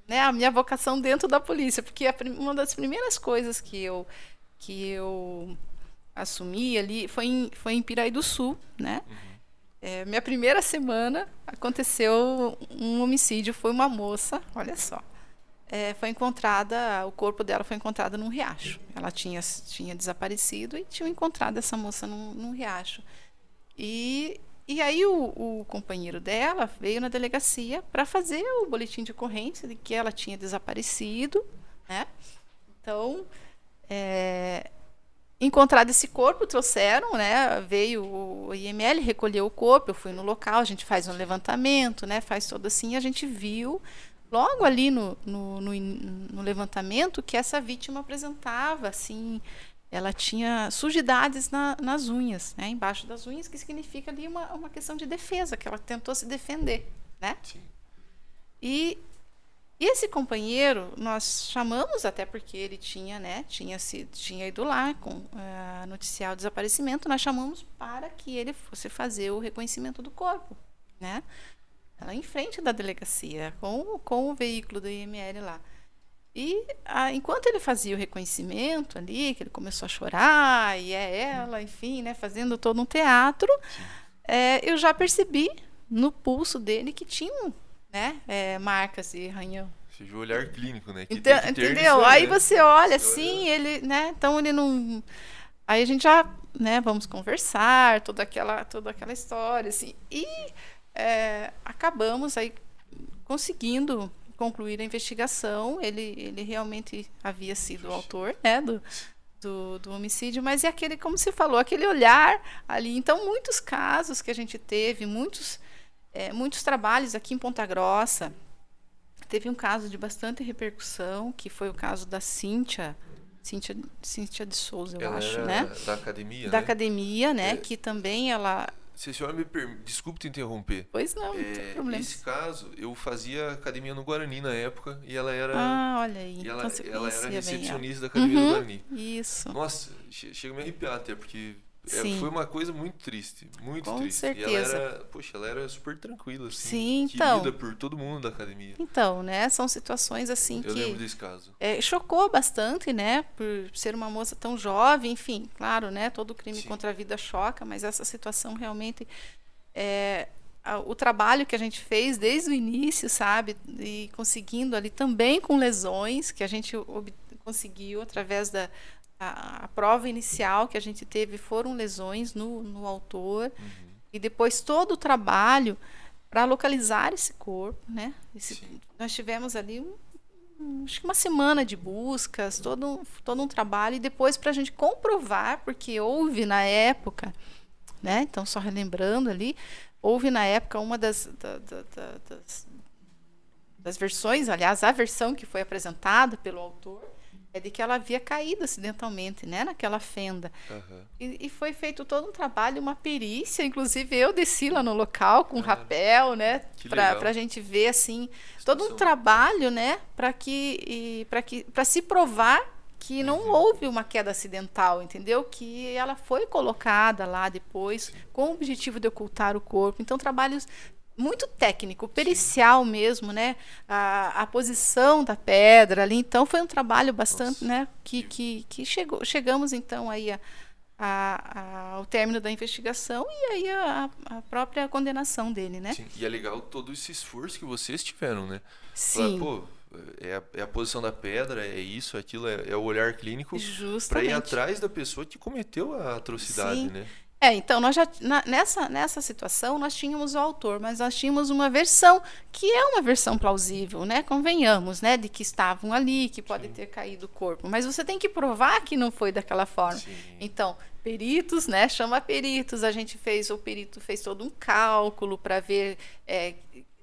né? A minha vocação dentro da polícia, porque a, uma das primeiras coisas que eu que eu assumi ali foi em, foi em Piraí do Sul, né? Uhum. É, minha primeira semana aconteceu um homicídio, foi uma moça, olha só. É, foi encontrada, o corpo dela foi encontrado num riacho. Ela tinha, tinha desaparecido e tinha encontrado essa moça num, num riacho. E, e aí o, o, companheiro dela veio na delegacia para fazer o boletim de ocorrência de que ela tinha desaparecido, né? Então, é, encontrado esse corpo, trouxeram, né? Veio o IML, recolheu o corpo, eu fui no local, a gente faz um levantamento, né? Faz todo assim, a gente viu logo ali no, no, no, no levantamento que essa vítima apresentava, assim, ela tinha sujidades na, nas unhas, né? Embaixo das unhas, que significa ali uma, uma questão de defesa, que ela tentou se defender, né? Sim. E esse companheiro, nós chamamos até porque ele tinha, né, tinha, se, tinha ido lá com uh, noticiar o desaparecimento, nós chamamos para que ele fosse fazer o reconhecimento do corpo, né? Lá em frente da delegacia, com, com o veículo do IML lá. E a, enquanto ele fazia o reconhecimento ali, que ele começou a chorar, e é ela, enfim, né, fazendo todo um teatro, é, eu já percebi no pulso dele que tinha né? É, marcas de arranhão. Seja o olhar clínico, né? Que então, entendeu? Aí né? você olha assim, ele, né? Então ele não. Aí a gente já, né? Vamos conversar, toda aquela, toda aquela história, assim. E é, acabamos aí conseguindo concluir a investigação. Ele, ele realmente havia sido o autor, né? Do, do, do, homicídio, mas é aquele, como você falou, aquele olhar ali. Então, muitos casos que a gente teve, muitos é, muitos trabalhos aqui em Ponta Grossa. Teve um caso de bastante repercussão, que foi o caso da Cíntia, Cíntia, Cíntia de Souza, eu ela acho, né? Da academia, Da né? academia, né? É. Que também ela se a senhora me permite, desculpe te interromper. Pois não, não é, tem problema. Nesse caso, eu fazia academia no Guarani na época e ela era. Ah, olha aí. E ela, então ela era recepcionista da academia uhum, do Guarani. Isso. Nossa, chega a me arrepiar até, porque é, foi uma coisa muito triste, muito Com triste. certeza. E ela era, poxa, ela era super tranquila, assim, Sim, então. por todo mundo da academia. Então, né, são situações assim Eu que lembro desse caso. É, chocou bastante, né, por ser uma moça tão jovem, enfim, claro, né, todo crime Sim. contra a vida choca, mas essa situação realmente é, o trabalho que a gente fez desde o início, sabe, e conseguindo ali também com lesões que a gente conseguiu através da a, a, prova inicial que a gente teve foram lesões no, no autor uhum. e depois todo o trabalho para localizar esse corpo, né? Esse, nós tivemos ali um, acho que uma semana de buscas, todo um, todo um trabalho e depois para a gente comprovar, porque houve na época, né? Então só relembrando ali, houve na época uma das, da, da, da, das, das versões, aliás, a versão que foi apresentada pelo autor é de que ela havia caído acidentalmente, né, naquela fenda. Uhum. E, e, foi feito todo um trabalho, uma perícia, inclusive eu desci lá no local com um rapel, né, para a gente ver assim todo um trabalho, né, para que para que para se provar que não uhum. houve uma queda acidental, entendeu? Que ela foi colocada lá depois Sim. com o objetivo de ocultar o corpo. Então trabalhos muito técnico, pericial mesmo, né? A, a posição da pedra ali. Então foi um trabalho bastante, Nossa. né? Que, que, que chegou, chegamos então aí a, a, a, ao término da investigação e aí a, a, própria condenação dele, né? Sim. E é legal todo esse esforço que vocês tiveram, né? Sim. pô, é a, é a, posição da pedra, é isso, aquilo, é, é o olhar clínico para ir atrás da pessoa que cometeu a atrocidade, Sim. né? É, então, nós já, na, nessa, nessa situação, nós tínhamos o autor, mas nós tínhamos uma versão que é uma versão plausível, né? Convenhamos, né? De que estavam ali, que pode Sim. ter caído o corpo. Mas você tem que provar que não foi daquela forma. Sim. Então, peritos, né? Chama peritos. A gente fez, o perito fez todo um cálculo para ver é,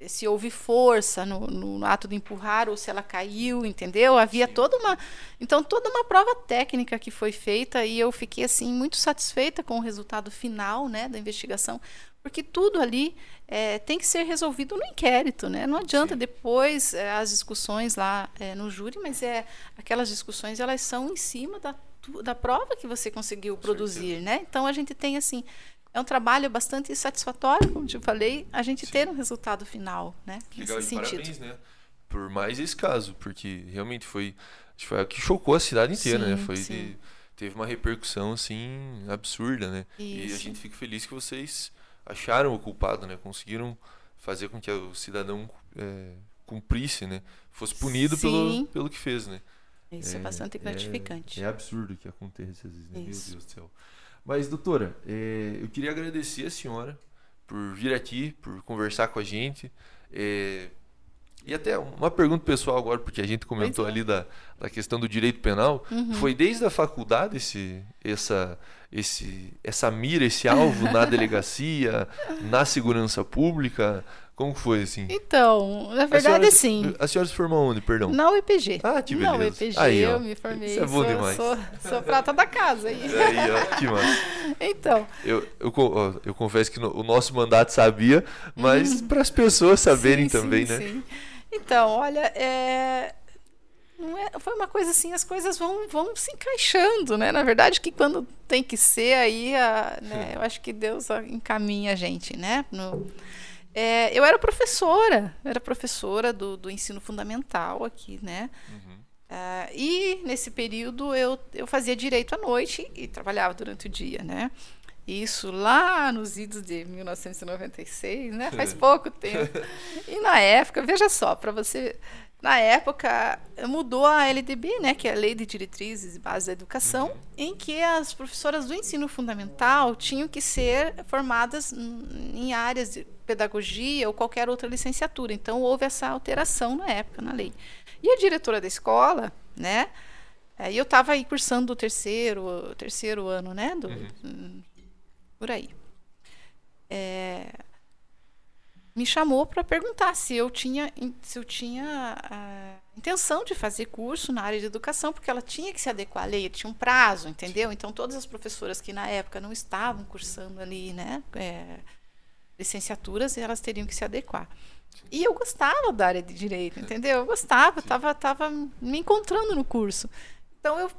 se houve força no, no, ato de empurrar ou se ela caiu, entendeu? Havia Sim. toda uma, então toda uma prova técnica que foi feita e eu fiquei assim muito satisfeita com o resultado final, né, da investigação, porque tudo ali é, tem que ser resolvido no inquérito, né? Não adianta Sim. depois é, as discussões lá é, no júri, mas é aquelas discussões elas são em cima da, da prova que você conseguiu produzir, né? Então a gente tem assim é um trabalho bastante satisfatório, como te falei, a gente Sim. ter um resultado final, né? Legal, nesse sentido. parabéns, né? Por mais esse caso, porque realmente foi, foi o que chocou a cidade inteira, né? sim, né? Foi de, teve uma repercussão assim absurda, né? Isso. E a gente fica feliz que vocês acharam o culpado, né? Conseguiram fazer com que o cidadão é, cumprisse, né? Fosse punido pelo, pelo que fez, né? Isso é, é bastante gratificante. É, é absurdo que aconteça às vezes, né? Meu Deus do céu. Mas, doutora, é, eu queria agradecer a senhora por vir aqui, por conversar com a gente. É, e até uma pergunta pessoal agora, porque a gente comentou ali da, da questão do direito penal. Uhum. Foi desde a faculdade esse, essa, esse, essa mira, esse alvo na delegacia, na segurança pública? Como foi, assim? Então, na verdade, a senhora, sim. A senhora se formou onde, perdão? Na UEPG. Ah, que beleza. Na UEPG, aí, eu me formei. Isso é bom sou, demais. Sou, sou prata da casa. Aí, aí ó, que massa. Então. Eu, eu, eu confesso que no, o nosso mandato sabia, mas uhum. para as pessoas saberem sim, também, sim, né? Sim. Então, olha, é, é, foi uma coisa assim, as coisas vão, vão se encaixando, né? Na verdade, que quando tem que ser, aí a, né, eu acho que Deus encaminha a gente, né? No, é, eu era professora, era professora do, do ensino fundamental aqui, né? Uhum. Uh, e nesse período eu, eu fazia direito à noite e trabalhava durante o dia, né? Isso lá nos idos de 1996, né? Faz pouco tempo. E na época, veja só, para você na época, mudou a LDB, né, que é a Lei de Diretrizes e Bases da Educação, uhum. em que as professoras do ensino fundamental tinham que ser formadas em áreas de pedagogia ou qualquer outra licenciatura. Então, houve essa alteração na época, na lei. E a diretora da escola, né, e eu estava aí cursando o terceiro, terceiro ano, né, do, uhum. por aí. É, me chamou para perguntar se eu tinha, se eu tinha a intenção de fazer curso na área de educação, porque ela tinha que se adequar à lei, tinha um prazo, entendeu? Então, todas as professoras que na época não estavam cursando ali, né, é, licenciaturas, elas teriam que se adequar. E eu gostava da área de direito, entendeu? Eu gostava, estava tava me encontrando no curso. Então, eu,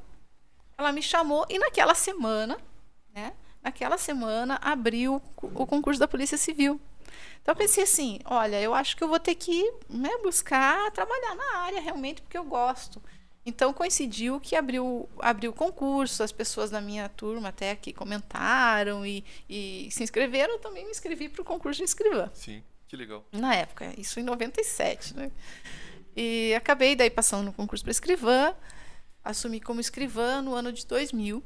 ela me chamou e naquela semana, né, naquela semana abriu o concurso da Polícia Civil. Então eu pensei assim, olha, eu acho que eu vou ter que né, buscar trabalhar na área realmente porque eu gosto. Então coincidiu que abriu abriu concurso, as pessoas da minha turma até aqui comentaram e, e se inscreveram, eu também me inscrevi para o concurso de escrivã. Sim, que legal. Na época, isso em 97, né? E acabei daí passando no concurso para escrivã, assumi como escrivã no ano de 2000,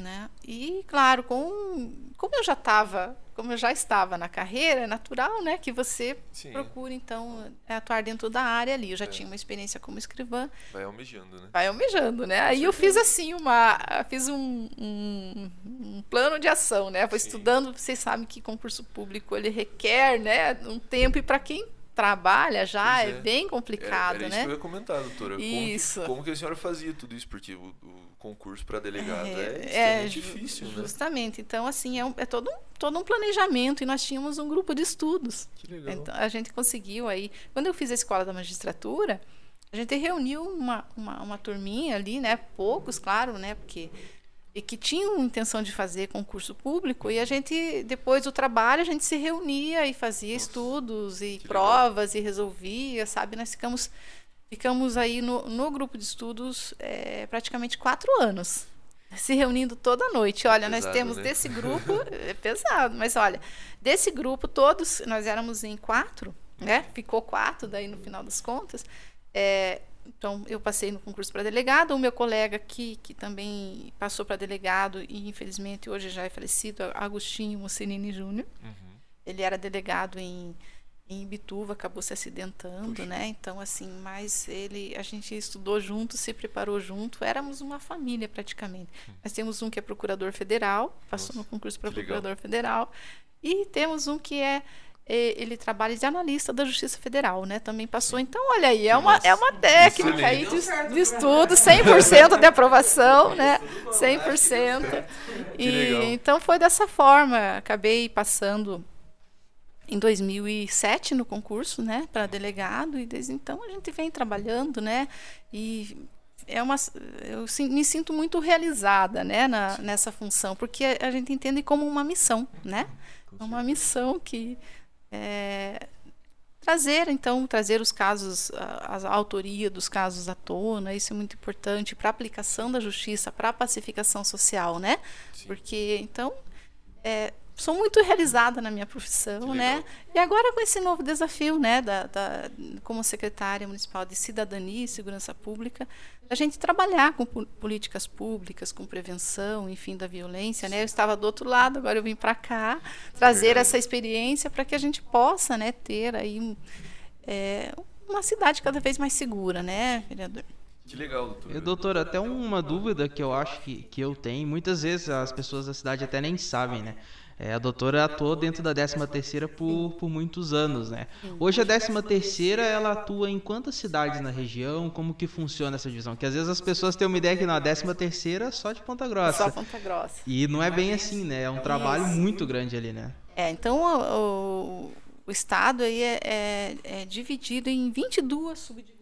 né? E claro, com como eu já estava como eu já estava na carreira, é natural, né, que você Sim. procure então atuar dentro da área ali. Eu já é. tinha uma experiência como escrivã. Vai almejando, né? Vai almejando, né? Aí eu fiz assim uma, fiz um, um, um plano de ação, né? Vou estudando. Vocês sabem que concurso público ele requer, né, um tempo e para quem trabalha já é. é. bem complicado, era, era né? Isso que eu ia comentar, doutora. Isso. Como que, como que a senhora fazia tudo isso? Porque o, o concurso para delegado é, é, é difícil, né? Justamente. Então, assim, é, um, é, todo, um, todo um planejamento e nós tínhamos um grupo de estudos. Que legal. Então, a gente conseguiu aí. Quando eu fiz a escola da magistratura, a gente reuniu uma, uma, uma turminha ali, né? Poucos, claro, né? Porque e que tinham intenção de fazer concurso público e a gente depois do trabalho a gente se reunia e fazia Nossa, estudos e provas legal. e resolvia sabe nós ficamos Ficamos aí no, no grupo de estudos é, praticamente quatro anos, se reunindo toda noite. Olha, é pesado, nós temos né? desse grupo, é pesado, mas olha, desse grupo todos, nós éramos em quatro, né? Ficou quatro daí no final das contas. É, então, eu passei no concurso para delegado. O meu colega aqui, que também passou para delegado e infelizmente hoje já é falecido, Agostinho Mussolini Júnior. Uhum. Ele era delegado em em Ibituva acabou se acidentando, Puxa. né? Então assim, mas ele, a gente estudou junto, se preparou junto, éramos uma família praticamente. Hum. Nós temos um que é procurador federal, passou Nossa, no concurso para procurador legal. federal, e temos um que é, ele trabalha de analista da Justiça Federal, né? Também passou. Então, olha aí, é uma, é uma técnica aí de, de estudo, 100% de aprovação, né? 100%. E, então, foi dessa forma. Acabei passando em 2007 no concurso, né, para delegado e desde então a gente vem trabalhando, né, e é uma eu me sinto muito realizada, né, na, nessa função, porque a gente entende como uma missão, né, uma missão que é, trazer então trazer os casos a, a, autoria dos casos à tona isso é muito importante para aplicação da justiça para a pacificação social né Sim. porque então é, sou muito realizada na minha profissão, né? E agora com esse novo desafio, né, da, da, como secretária municipal de cidadania e segurança pública, a gente trabalhar com políticas públicas, com prevenção, enfim, da violência, né? Eu estava do outro lado, agora eu vim para cá trazer essa experiência para que a gente possa, né, ter aí é, uma cidade cada vez mais segura, né, vereador? Que legal, doutor. E, doutor, até uma dúvida que eu acho que, que eu tenho, muitas vezes as pessoas da cidade até nem sabem, né? É, a doutora atuou dentro da 13 terceira por, por muitos anos, né? Hoje a 13 terceira ela atua em quantas cidades na região? Como que funciona essa divisão? Que às vezes as pessoas têm uma ideia que na 13 terceira só de Ponta Grossa. Só Ponta Grossa. E não é bem assim, né? É um trabalho muito grande ali, né? É, então o, o estado aí é, é, é dividido em 22 subdivisões.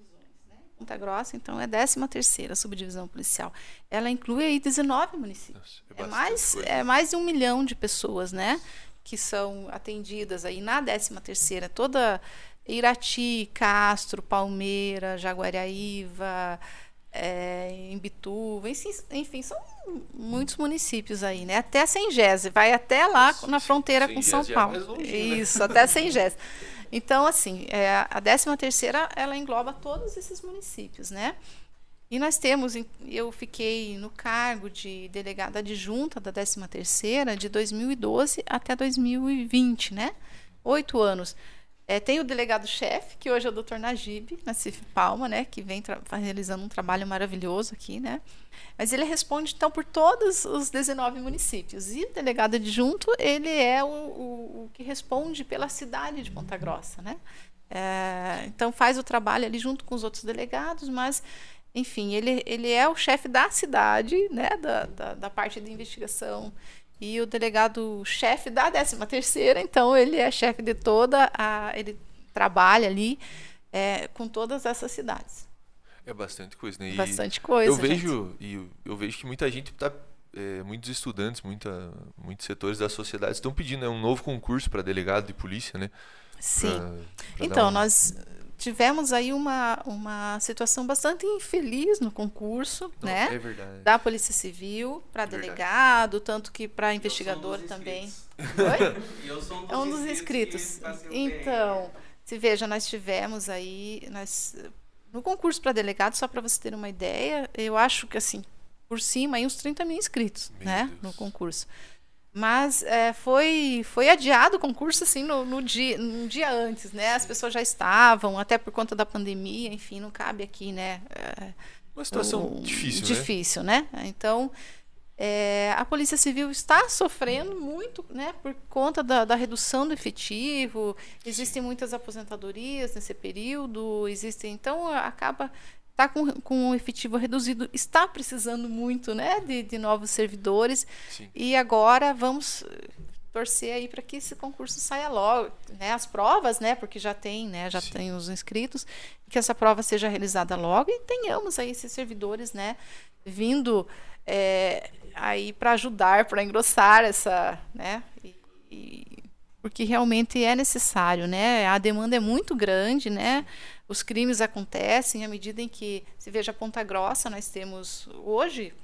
Ponta Grossa, então, é a 13 terceira subdivisão policial. Ela inclui aí 19 municípios. Nossa, é, é, mais, é mais de um milhão de pessoas, né? Que são atendidas aí na 13 terceira. Toda Irati, Castro, Palmeira, Jaguariaíva, é, Imbituva, enfim, são muitos municípios aí, né? Até Sengese, vai até lá na fronteira com São é Paulo. É longe, né? Isso, né? até Sengese. Então, assim, é, a 13 terceira, ela engloba todos esses municípios, né? E nós temos, eu fiquei no cargo de delegada adjunta da 13 terceira de 2012 até 2020, né? Oito anos. É, tem o delegado-chefe, que hoje é o doutor Najib Nassif Palma, né, que vem realizando um trabalho maravilhoso aqui, né? Mas ele responde, então, por todos os 19 municípios. E o delegado adjunto, ele é o, o, o que responde pela cidade de Ponta Grossa, né? É, então, faz o trabalho ali junto com os outros delegados, mas, enfim, ele, ele é o chefe da cidade, né, da, da, da parte de investigação e o delegado-chefe da 13 terceira, então ele é chefe de toda a... ele trabalha ali é, com todas essas cidades. É bastante coisa, né? E bastante coisa. Eu vejo, gente. e eu, vejo que muita gente está é, muitos estudantes, muita, muitos setores da sociedade estão pedindo né, um novo concurso para delegado de polícia, né? Sim. Pra, pra então, nós tivemos aí uma, uma situação bastante infeliz no concurso, Não, né? É verdade. Da Polícia Civil para é delegado, verdade. tanto que para investigador também. Oi? Eu sou um dos, é um dos inscritos. Então, se veja, nós tivemos aí, nós no concurso para delegado, só para você ter uma ideia, eu acho que assim, por cima, aí uns 30 mil inscritos, Meu né, Deus. no concurso. Mas é, foi, foi adiado o concurso assim no, no, dia, no dia antes, né? As pessoas já estavam, até por conta da pandemia, enfim, não cabe aqui, né? É, Uma situação o, difícil, difícil, né? né? Então, é, a Polícia Civil está sofrendo muito né, por conta da, da, redução do efetivo, existem muitas aposentadorias nesse período, existem, então acaba está com, com o efetivo reduzido, está precisando muito né, de, de novos servidores. Sim. E agora vamos torcer aí para que esse concurso saia logo, né? As provas, né? Porque já tem, né? Já Sim. tem os inscritos, que essa prova seja realizada logo e tenhamos aí esses servidores, né? Vindo é, aí para ajudar, para engrossar essa, né? E, e, porque realmente é necessário, né? A demanda é muito grande, né? Os crimes acontecem à medida em que se veja Ponta Grossa, nós temos hoje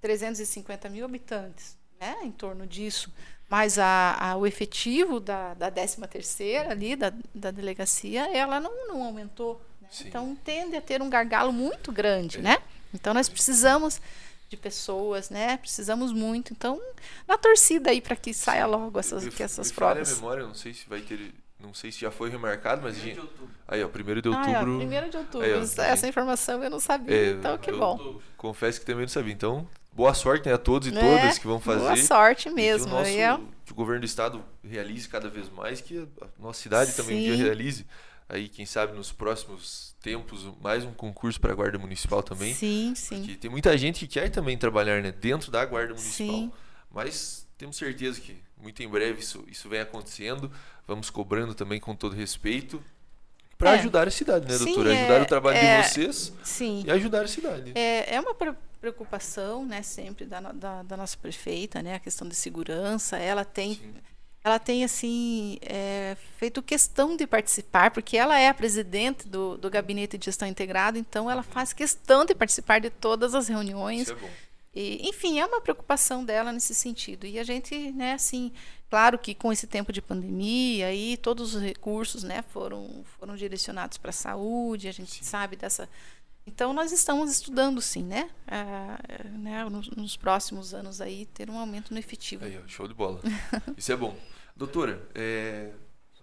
350 mil habitantes, né? Em torno disso. Mas a, a, o efetivo da, da 13 terceira ali, da, da delegacia, ela não, não aumentou. Né? Então tende a ter um gargalo muito grande, é. né? Então nós precisamos de pessoas, né? Precisamos muito. Então, na torcida aí para que saia logo essas, eu, que essas me provas. a memória, não sei se vai ter, não sei se já foi remarcado, mas gente, aí ó, primeiro de outubro. Ah, é, primeiro de outubro. Aí, ó, Essa informação eu não sabia, é, então que bom. Confesso que também não sabia. Então, boa sorte né, a todos e É, todas que vão fazer. Boa sorte E mesmo. Que o, nosso, E é- que o governo do estado realize cada vez mais, que a nossa cidade também um realize. Aí, quem sabe, nos próximos tempos, mais um concurso para a Guarda Municipal também. Sim, sim. Porque tem muita gente que quer também trabalhar né, dentro da Guarda Municipal. Sim. Mas temos certeza que muito em breve isso, isso vem acontecendo. Vamos cobrando também com todo respeito. Para É. ajudar a cidade, né, Sim, doutora? é- Ajudar o trabalho é- de vocês Sim. e ajudar a cidade. É, é uma pre- preocupação, né, sempre da, da, da nossa prefeita, né, a questão de segurança. Ela tem, Sim. ela tem assim é, feito questão de participar, porque ela é a presidente do, do gabinete de gestão integrado, então ela faz questão de participar de todas as reuniões. Isso é bom. E, enfim, é uma preocupação dela nesse sentido. E a gente, né, assim, claro que com esse tempo de pandemia aí todos os recursos, né, foram foram direcionados para a saúde, a gente Sim. sabe dessa. Então nós estamos estudando sim, né, ah, né nos, nos próximos anos aí ter um aumento no efetivo. Aí, ó, show de bola. Isso é bom. Doutora, é,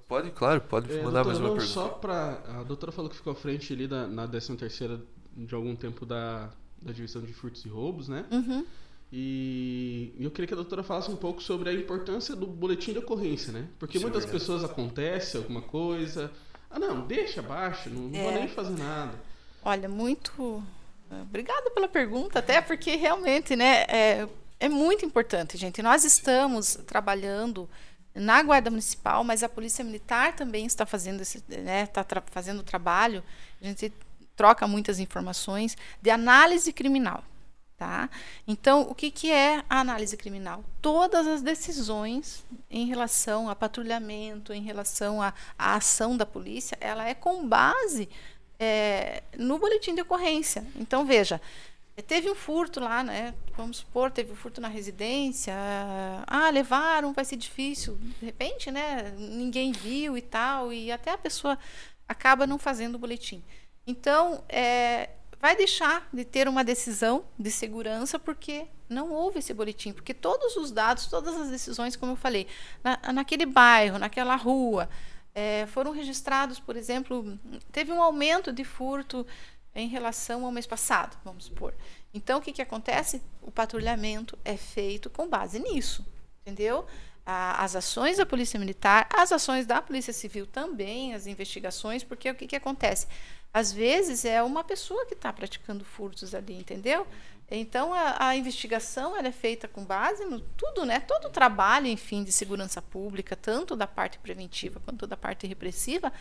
pode, claro, pode É, mandar mais doutora, uma não, pergunta. Só para a doutora falou que ficou à frente ali da, na 13 terceira de algum tempo da, da divisão de furtos e roubos, né? Uhum. E eu queria que a doutora falasse um pouco sobre a importância do boletim de ocorrência, né? Porque Isso é muitas verdade. pessoas acontece alguma coisa, ah não, deixa abaixo, não, não vou É. nem fazer nada. Olha, muito. Obrigada pela pergunta, até porque realmente, né, é, é muito importante, gente. Nós estamos trabalhando na Guarda Municipal, mas a Polícia Militar também está fazendo esse, né, está tra- fazendo o trabalho. A gente troca muitas informações de análise criminal, tá? Então, o que, que é a análise criminal? Todas as decisões em relação a patrulhamento, em relação à ação da polícia, ela é com base é, no boletim de ocorrência. Então, veja, teve um furto lá, né? Vamos supor, teve um furto na residência. Ah, levaram, vai ser difícil. De repente, né? Ninguém viu e tal, e até a pessoa acaba não fazendo o boletim. Então, é, vai deixar de ter uma decisão de segurança porque não houve esse boletim, porque todos os dados, todas as decisões, como eu falei, na, naquele bairro, naquela rua, é, foram registrados, por exemplo, teve um aumento de furto em relação ao mês passado, vamos supor. Então, o que, que acontece? O patrulhamento é feito com base nisso, entendeu? As ações da Polícia Militar, as ações da Polícia Civil também, as investigações, porque o que, que acontece? Às vezes é uma pessoa que está praticando furtos ali, entendeu? Então a, a investigação ela é feita com base no tudo, né? Todo o trabalho, enfim, de segurança pública, tanto da parte preventiva quanto da parte repressiva,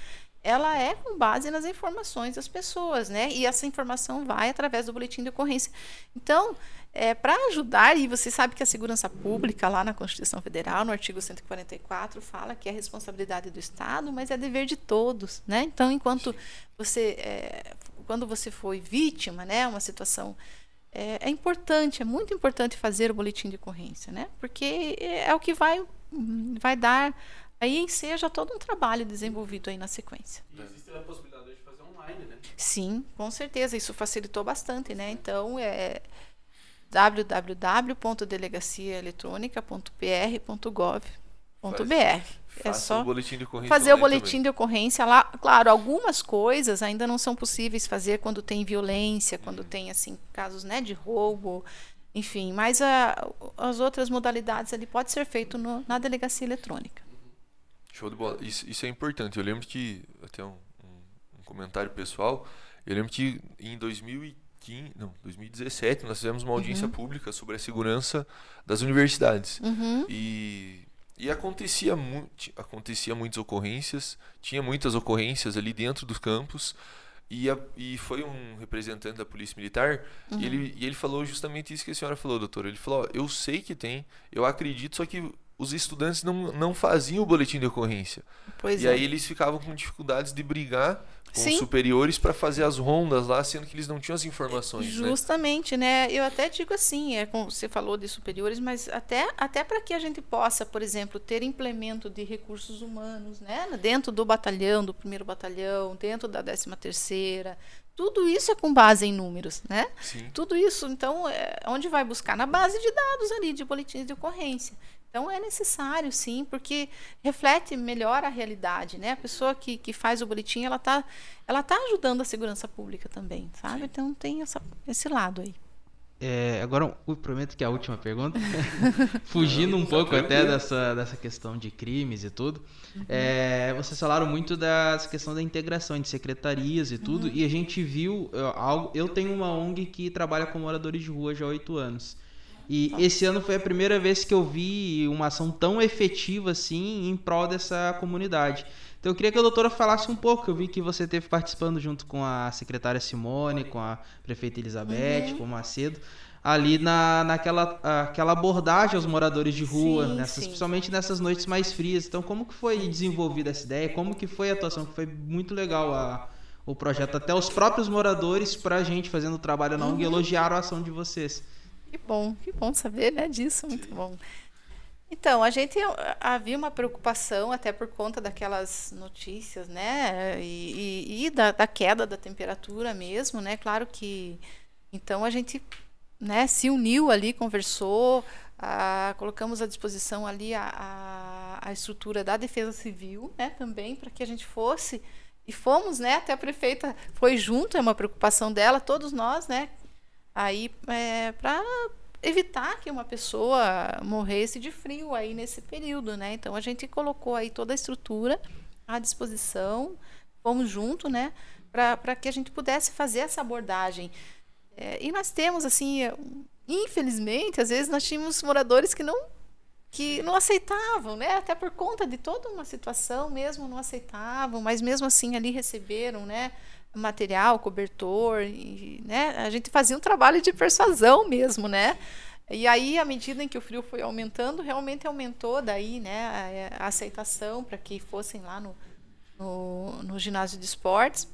ela é com base nas informações das pessoas, né? E essa informação vai através do boletim de ocorrência. Então, é, para ajudar, e você sabe que a segurança pública, lá na Constituição Federal, no artigo 144, fala que é responsabilidade do Estado, mas é dever de todos, né? Então, enquanto você, é, quando você foi vítima, né, uma situação é, é importante, é muito importante fazer o boletim de ocorrência, né? Porque é o que vai, vai dar aí enseja todo um trabalho desenvolvido aí na sequência. E existe a possibilidade de fazer online, né? Sim, com certeza, isso facilitou bastante, né? Então é www.delegaciaeletronica.pr.gov.br. É só o fazer o boletim também. de ocorrência lá. Claro, algumas coisas ainda não são possíveis fazer quando tem violência, quando tem assim casos, né, de roubo, enfim. Mas a- as outras modalidades ali pode ser feito no- na delegacia eletrônica. Show de bola. Isso, isso é importante. Eu lembro que, até um, um- um comentário pessoal, eu lembro que em 2015, não, 2017, nós fizemos uma audiência pública sobre a segurança das universidades. Uhum. E, e acontecia, mu acontecia muitas ocorrências, tinha muitas ocorrências ali dentro dos campos. E, a- e foi um representante da Polícia Militar Uhum. e, ele, e ele falou justamente isso que a senhora falou, doutor. Ele falou: ó, eu sei que tem, eu acredito, só que os estudantes não, não faziam o boletim de ocorrência. Pois e é. aí eles ficavam com dificuldades de brigar com Sim. os superiores para fazer as rondas lá, sendo que eles não tinham as informações. né? Justamente, né? Eu até digo assim, é você falou de superiores, mas até, até para que a gente possa, por exemplo, ter implemento de recursos humanos, né? Dentro do batalhão, do primeiro batalhão, dentro da décima terceira, tudo isso é com base em números, né? Sim. Tudo isso, então, é, onde vai buscar? Na base de dados ali, de boletins de ocorrência. Então, é necessário, sim, porque reflete melhor a realidade, né? A pessoa que, que faz o boletim, ela está ela tá ajudando a segurança pública também, sabe? Então, tem essa, esse lado aí. É, agora, eu prometo que é a última pergunta. Fugindo um pouco até dessa, dessa questão de crimes e tudo. Uhum. É, vocês falaram muito da questão da integração de secretarias e tudo. Uhum. E a gente viu algo. Eu tenho uma ONG que trabalha com moradores de rua já há oito anos. E esse ano foi a primeira vez que eu vi uma ação tão efetiva assim em prol dessa comunidade. Então eu queria que a doutora falasse um pouco. Eu vi que você esteve participando junto com a secretária Simone, com a prefeita Elizabeth, uhum. com o Macedo, ali na, naquela aquela abordagem aos moradores de rua, sim, nessas, sim. principalmente nessas noites mais frias. Então como que foi desenvolvida essa ideia? Como que foi a atuação? Foi muito legal a, o projeto. Até os próprios moradores, para a gente fazendo o trabalho na ONG, uhum. elogiaram a ação de vocês. Que bom, que bom saber né, disso, muito bom. Então, a gente havia uma preocupação até por conta daquelas notícias, né? E, e, e da, da, queda da temperatura mesmo, né? Claro que. Então a gente né, se uniu ali, conversou, a, colocamos à disposição ali a, a, a, estrutura da Defesa Civil, né? Também para que a gente fosse. E fomos, né? Até a prefeita foi junto, é uma preocupação dela, todos nós, né? Aí, é, para evitar que uma pessoa morresse de frio aí nesse período, né? Então a gente colocou aí toda a estrutura à disposição, fomos junto, né? Para que a gente pudesse fazer essa abordagem. É, e nós temos, assim, infelizmente, às vezes nós tínhamos moradores que não que não aceitavam, né? Até por conta de toda uma situação mesmo não aceitavam, mas mesmo assim ali receberam, né? Material, cobertor, e, né? A gente fazia um trabalho de persuasão mesmo, né? E aí, à medida em que o frio foi aumentando, realmente aumentou daí, né, a, aceitação para que fossem lá no, no, no, ginásio de esportes.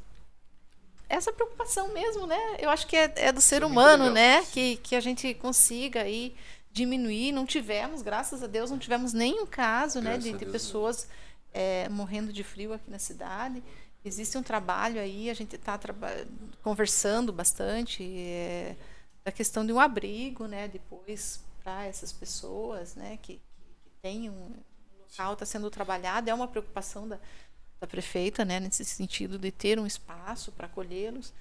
Essa preocupação mesmo, né? Eu acho que é, é do ser humano, né? Que, que a gente consiga aí diminuir. Não tivemos, graças a Deus, não tivemos nenhum caso, né, de, de pessoas é, morrendo de frio aqui na cidade. Existe um trabalho aí, a gente está conversando bastante é, da questão de um abrigo, né, depois para essas pessoas, né, que, que, tem um local está sendo trabalhado, é uma preocupação da, da prefeita, né, nesse sentido de ter um espaço para acolhê-los.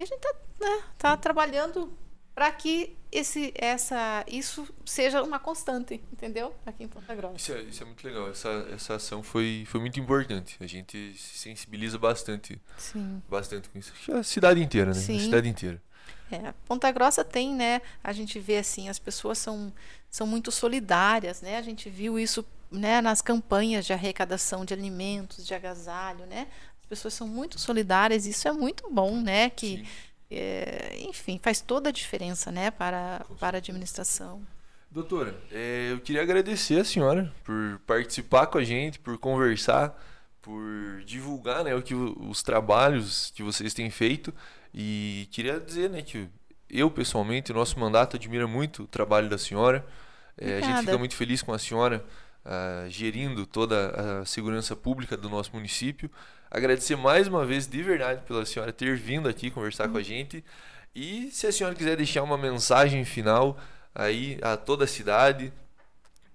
E a gente está né, tá trabalhando para que esse, essa, isso seja uma constante, entendeu? Aqui em Ponta Grossa. Isso é, isso é muito legal. Essa, essa ação foi, foi muito importante. A gente se sensibiliza bastante, Sim. bastante com isso. A cidade inteira, né? Sim. A cidade inteira. É, Ponta Grossa tem, né? A gente vê assim, as pessoas são, são muito solidárias, né? A gente viu isso, né? Nas campanhas de arrecadação de alimentos, de agasalho, né? As pessoas são muito solidárias. Isso é muito bom, né? Que Sim é, enfim, faz toda a diferença né, para, para a administração. Doutora, é, eu queria agradecer a senhora por participar com a gente, por conversar, por divulgar né, o que, os trabalhos que vocês têm feito. E queria dizer né, que eu, pessoalmente, o nosso mandato admira muito o trabalho da senhora. É, a gente fica muito feliz com a senhora uh, gerindo toda a segurança pública do nosso município. Agradecer mais uma vez, de verdade, pela senhora ter vindo aqui conversar uhum. com a gente. E se a senhora quiser deixar uma mensagem final aí a toda a cidade,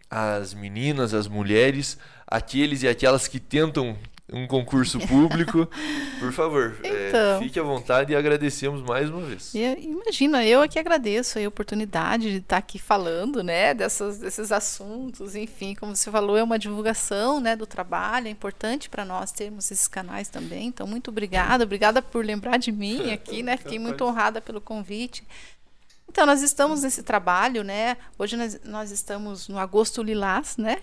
as meninas, as mulheres, aqueles e aquelas que tentam um concurso público, por favor, é, então, é, fique à vontade e agradecemos mais uma vez. Imagina, eu aqui agradeço a oportunidade de estar aqui falando, né, dessas, desses assuntos, enfim, como você falou, é uma divulgação, né, do trabalho, é importante para nós termos esses canais também, então muito obrigada, obrigada por lembrar de mim aqui, né, fiquei muito honrada pelo convite. Então, nós estamos nesse trabalho, né? Hoje nós, nós estamos no Agosto Lilás, né?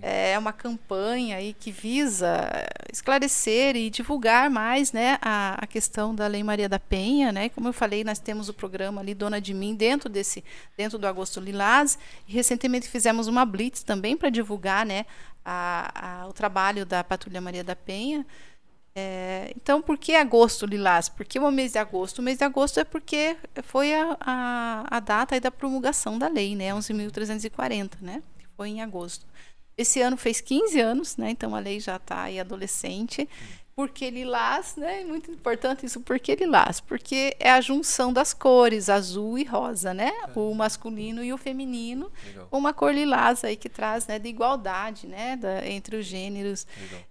É uma campanha aí que visa esclarecer e divulgar mais né, a, a, questão da Lei Maria da Penha. Né? Como eu falei, nós temos o programa ali Dona de Mim dentro, desse, dentro do Agosto Lilás. E recentemente fizemos uma blitz também para divulgar né, a, a, o trabalho da Patrulha Maria da Penha. É, então, por que agosto lilás? Porque o mês de agosto? O mês de agosto é porque foi a, a, a data da promulgação da lei, né? 11.340, né? Que foi em agosto. Esse ano fez 15 anos, né? Então a lei já está aí adolescente. Porque lilás, né? É muito importante isso. Por que lilás? Porque é a junção das cores, azul e rosa, né? É. O masculino e o feminino. Legal. Uma cor lilás aí que traz, né? De igualdade, né? Da, entre os gêneros.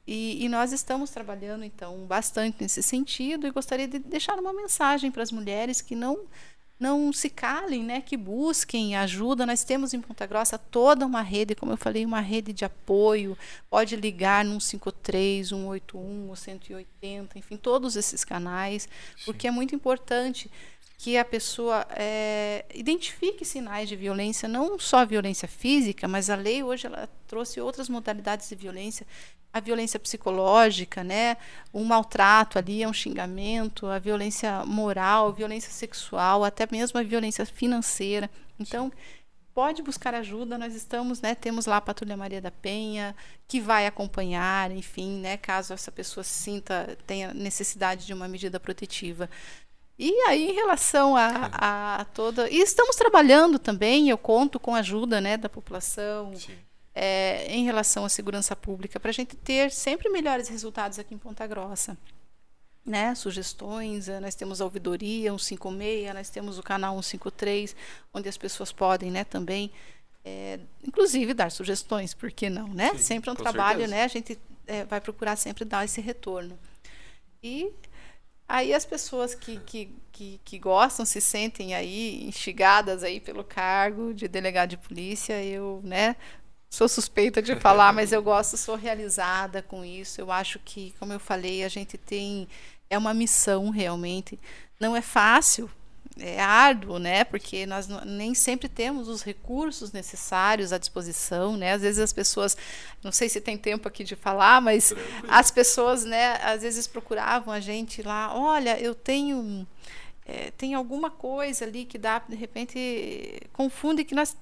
E, e, nós estamos trabalhando, então, bastante nesse sentido. E gostaria de deixar uma mensagem para as mulheres que não não se calem, né? Que busquem ajuda. Nós temos em Ponta Grossa toda uma rede, como eu falei, uma rede de apoio. Pode ligar no 153, 181, ou 180, enfim, todos esses canais, Sim. porque é muito importante que a pessoa é, identifique sinais de violência, não só violência física, mas a lei hoje ela trouxe outras modalidades de violência, a violência psicológica, né, um maltrato ali, é um xingamento, a violência moral, violência sexual, até mesmo a violência financeira. Então, pode buscar ajuda. Nós estamos, né, temos lá a Patrulha Maria da Penha, que vai acompanhar, enfim, né, caso essa pessoa sinta, tenha necessidade de uma medida protetiva. E aí, em relação a, a toda. E estamos trabalhando também, eu conto com a ajuda né, da população, é, em relação à segurança pública, para a gente ter sempre melhores resultados aqui em Ponta Grossa. Né, sugestões, eh, nós temos a ouvidoria 156, nós temos o canal 153, onde as pessoas podem né, também, é, inclusive, dar sugestões, por que não? Né? Sim, sempre é um trabalho, certeza. né, a gente é, vai procurar sempre dar esse retorno. E Aí as pessoas que, que, que, que, gostam, se sentem aí instigadas aí pelo cargo de delegado de polícia, eu, né, sou suspeita de falar, mas eu gosto, sou realizada com isso. Eu acho que, como eu falei, a gente tem é uma missão realmente. Não é fácil, é árduo, né? Porque nós nem sempre temos os recursos necessários à disposição, né? Às vezes as pessoas, não sei se tem tempo aqui de falar, mas Tranquilo. as pessoas, né? Às vezes procuravam a gente lá, olha, eu tenho é, tem alguma coisa ali que dá de repente confunde que nós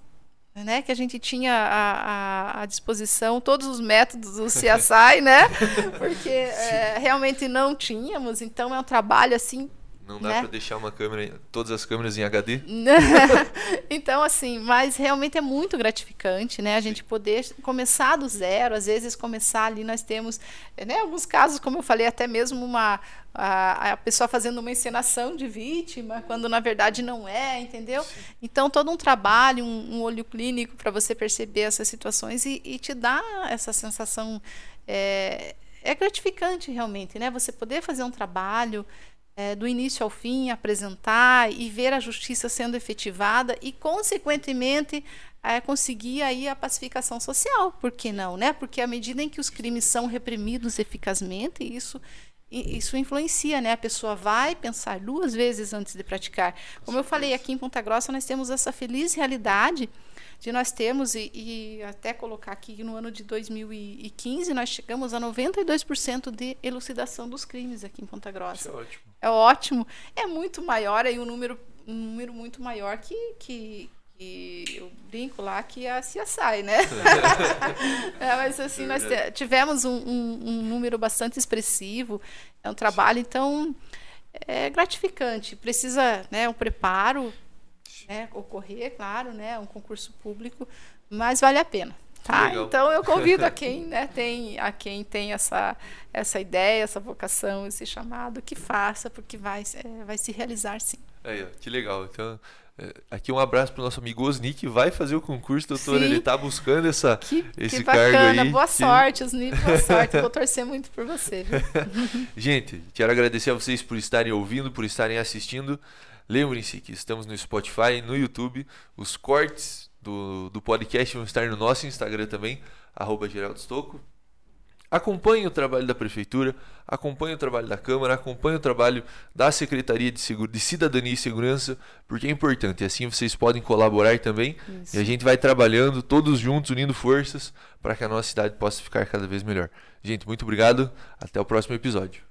né, que a gente tinha à, à, disposição todos os métodos do CSI, né? Porque é, realmente não tínhamos, então é um trabalho assim não dá né? para deixar uma câmera, todas as câmeras em HD? então, assim, mas realmente é muito gratificante, né? A gente Sim. poder começar do zero, às vezes começar ali, nós temos, né, alguns casos, como eu falei, até mesmo uma a, a pessoa fazendo uma encenação de vítima, quando na verdade não é, entendeu? Sim. Então, todo um trabalho, um, um olho clínico para você perceber essas situações e, e te dá essa sensação. É, é gratificante realmente, né? Você poder fazer um trabalho é, do início ao fim, apresentar e ver a justiça sendo efetivada e, consequentemente, é, conseguir aí a pacificação social. Por que não? Né? Porque à medida em que os crimes são reprimidos eficazmente, isso isso influencia, né? A pessoa vai pensar duas vezes antes de praticar. Como eu falei, aqui em Ponta Grossa nós temos essa feliz realidade de nós termos, e, e até colocar aqui no ano de 2015, nós chegamos a 92% de elucidação dos crimes aqui em Ponta Grossa. Isso é ótimo. É ótimo. É muito maior, aí um número, um número muito maior que, que, que eu brinco lá que a CSI, né? é, mas assim, nós tivemos um, um, um, número bastante expressivo, é um trabalho, então é gratificante. Precisa né, um preparo, né, ocorrer, claro, né, um concurso público, mas vale a pena. Tá? Então eu convido a quem, né, tem, a quem tem essa, essa ideia, essa vocação, esse chamado, que faça, porque vai, é, vai se realizar sim. É, que legal. Então, é, aqui um abraço para o nosso amigo Osni, que vai fazer o concurso, doutor. Ele está buscando essa, que, esse que cargo aí. Boa sorte, Osni, boa sorte. Vou torcer muito por você. Gente, quero agradecer a vocês por estarem ouvindo, por estarem assistindo. Lembrem-se que estamos no Spotify, no YouTube. Os cortes do, do podcast vão estar no nosso Instagram também, arroba Geraldo Stocco. Acompanhe o trabalho da Prefeitura, acompanhe o trabalho da Câmara, acompanhe o trabalho da Secretaria de, Seguro, de Cidadania e Segurança, porque é importante. Assim vocês podem colaborar também Isso. e a gente vai trabalhando todos juntos, unindo forças para que a nossa cidade possa ficar cada vez melhor. Gente, muito obrigado. Até o próximo episódio.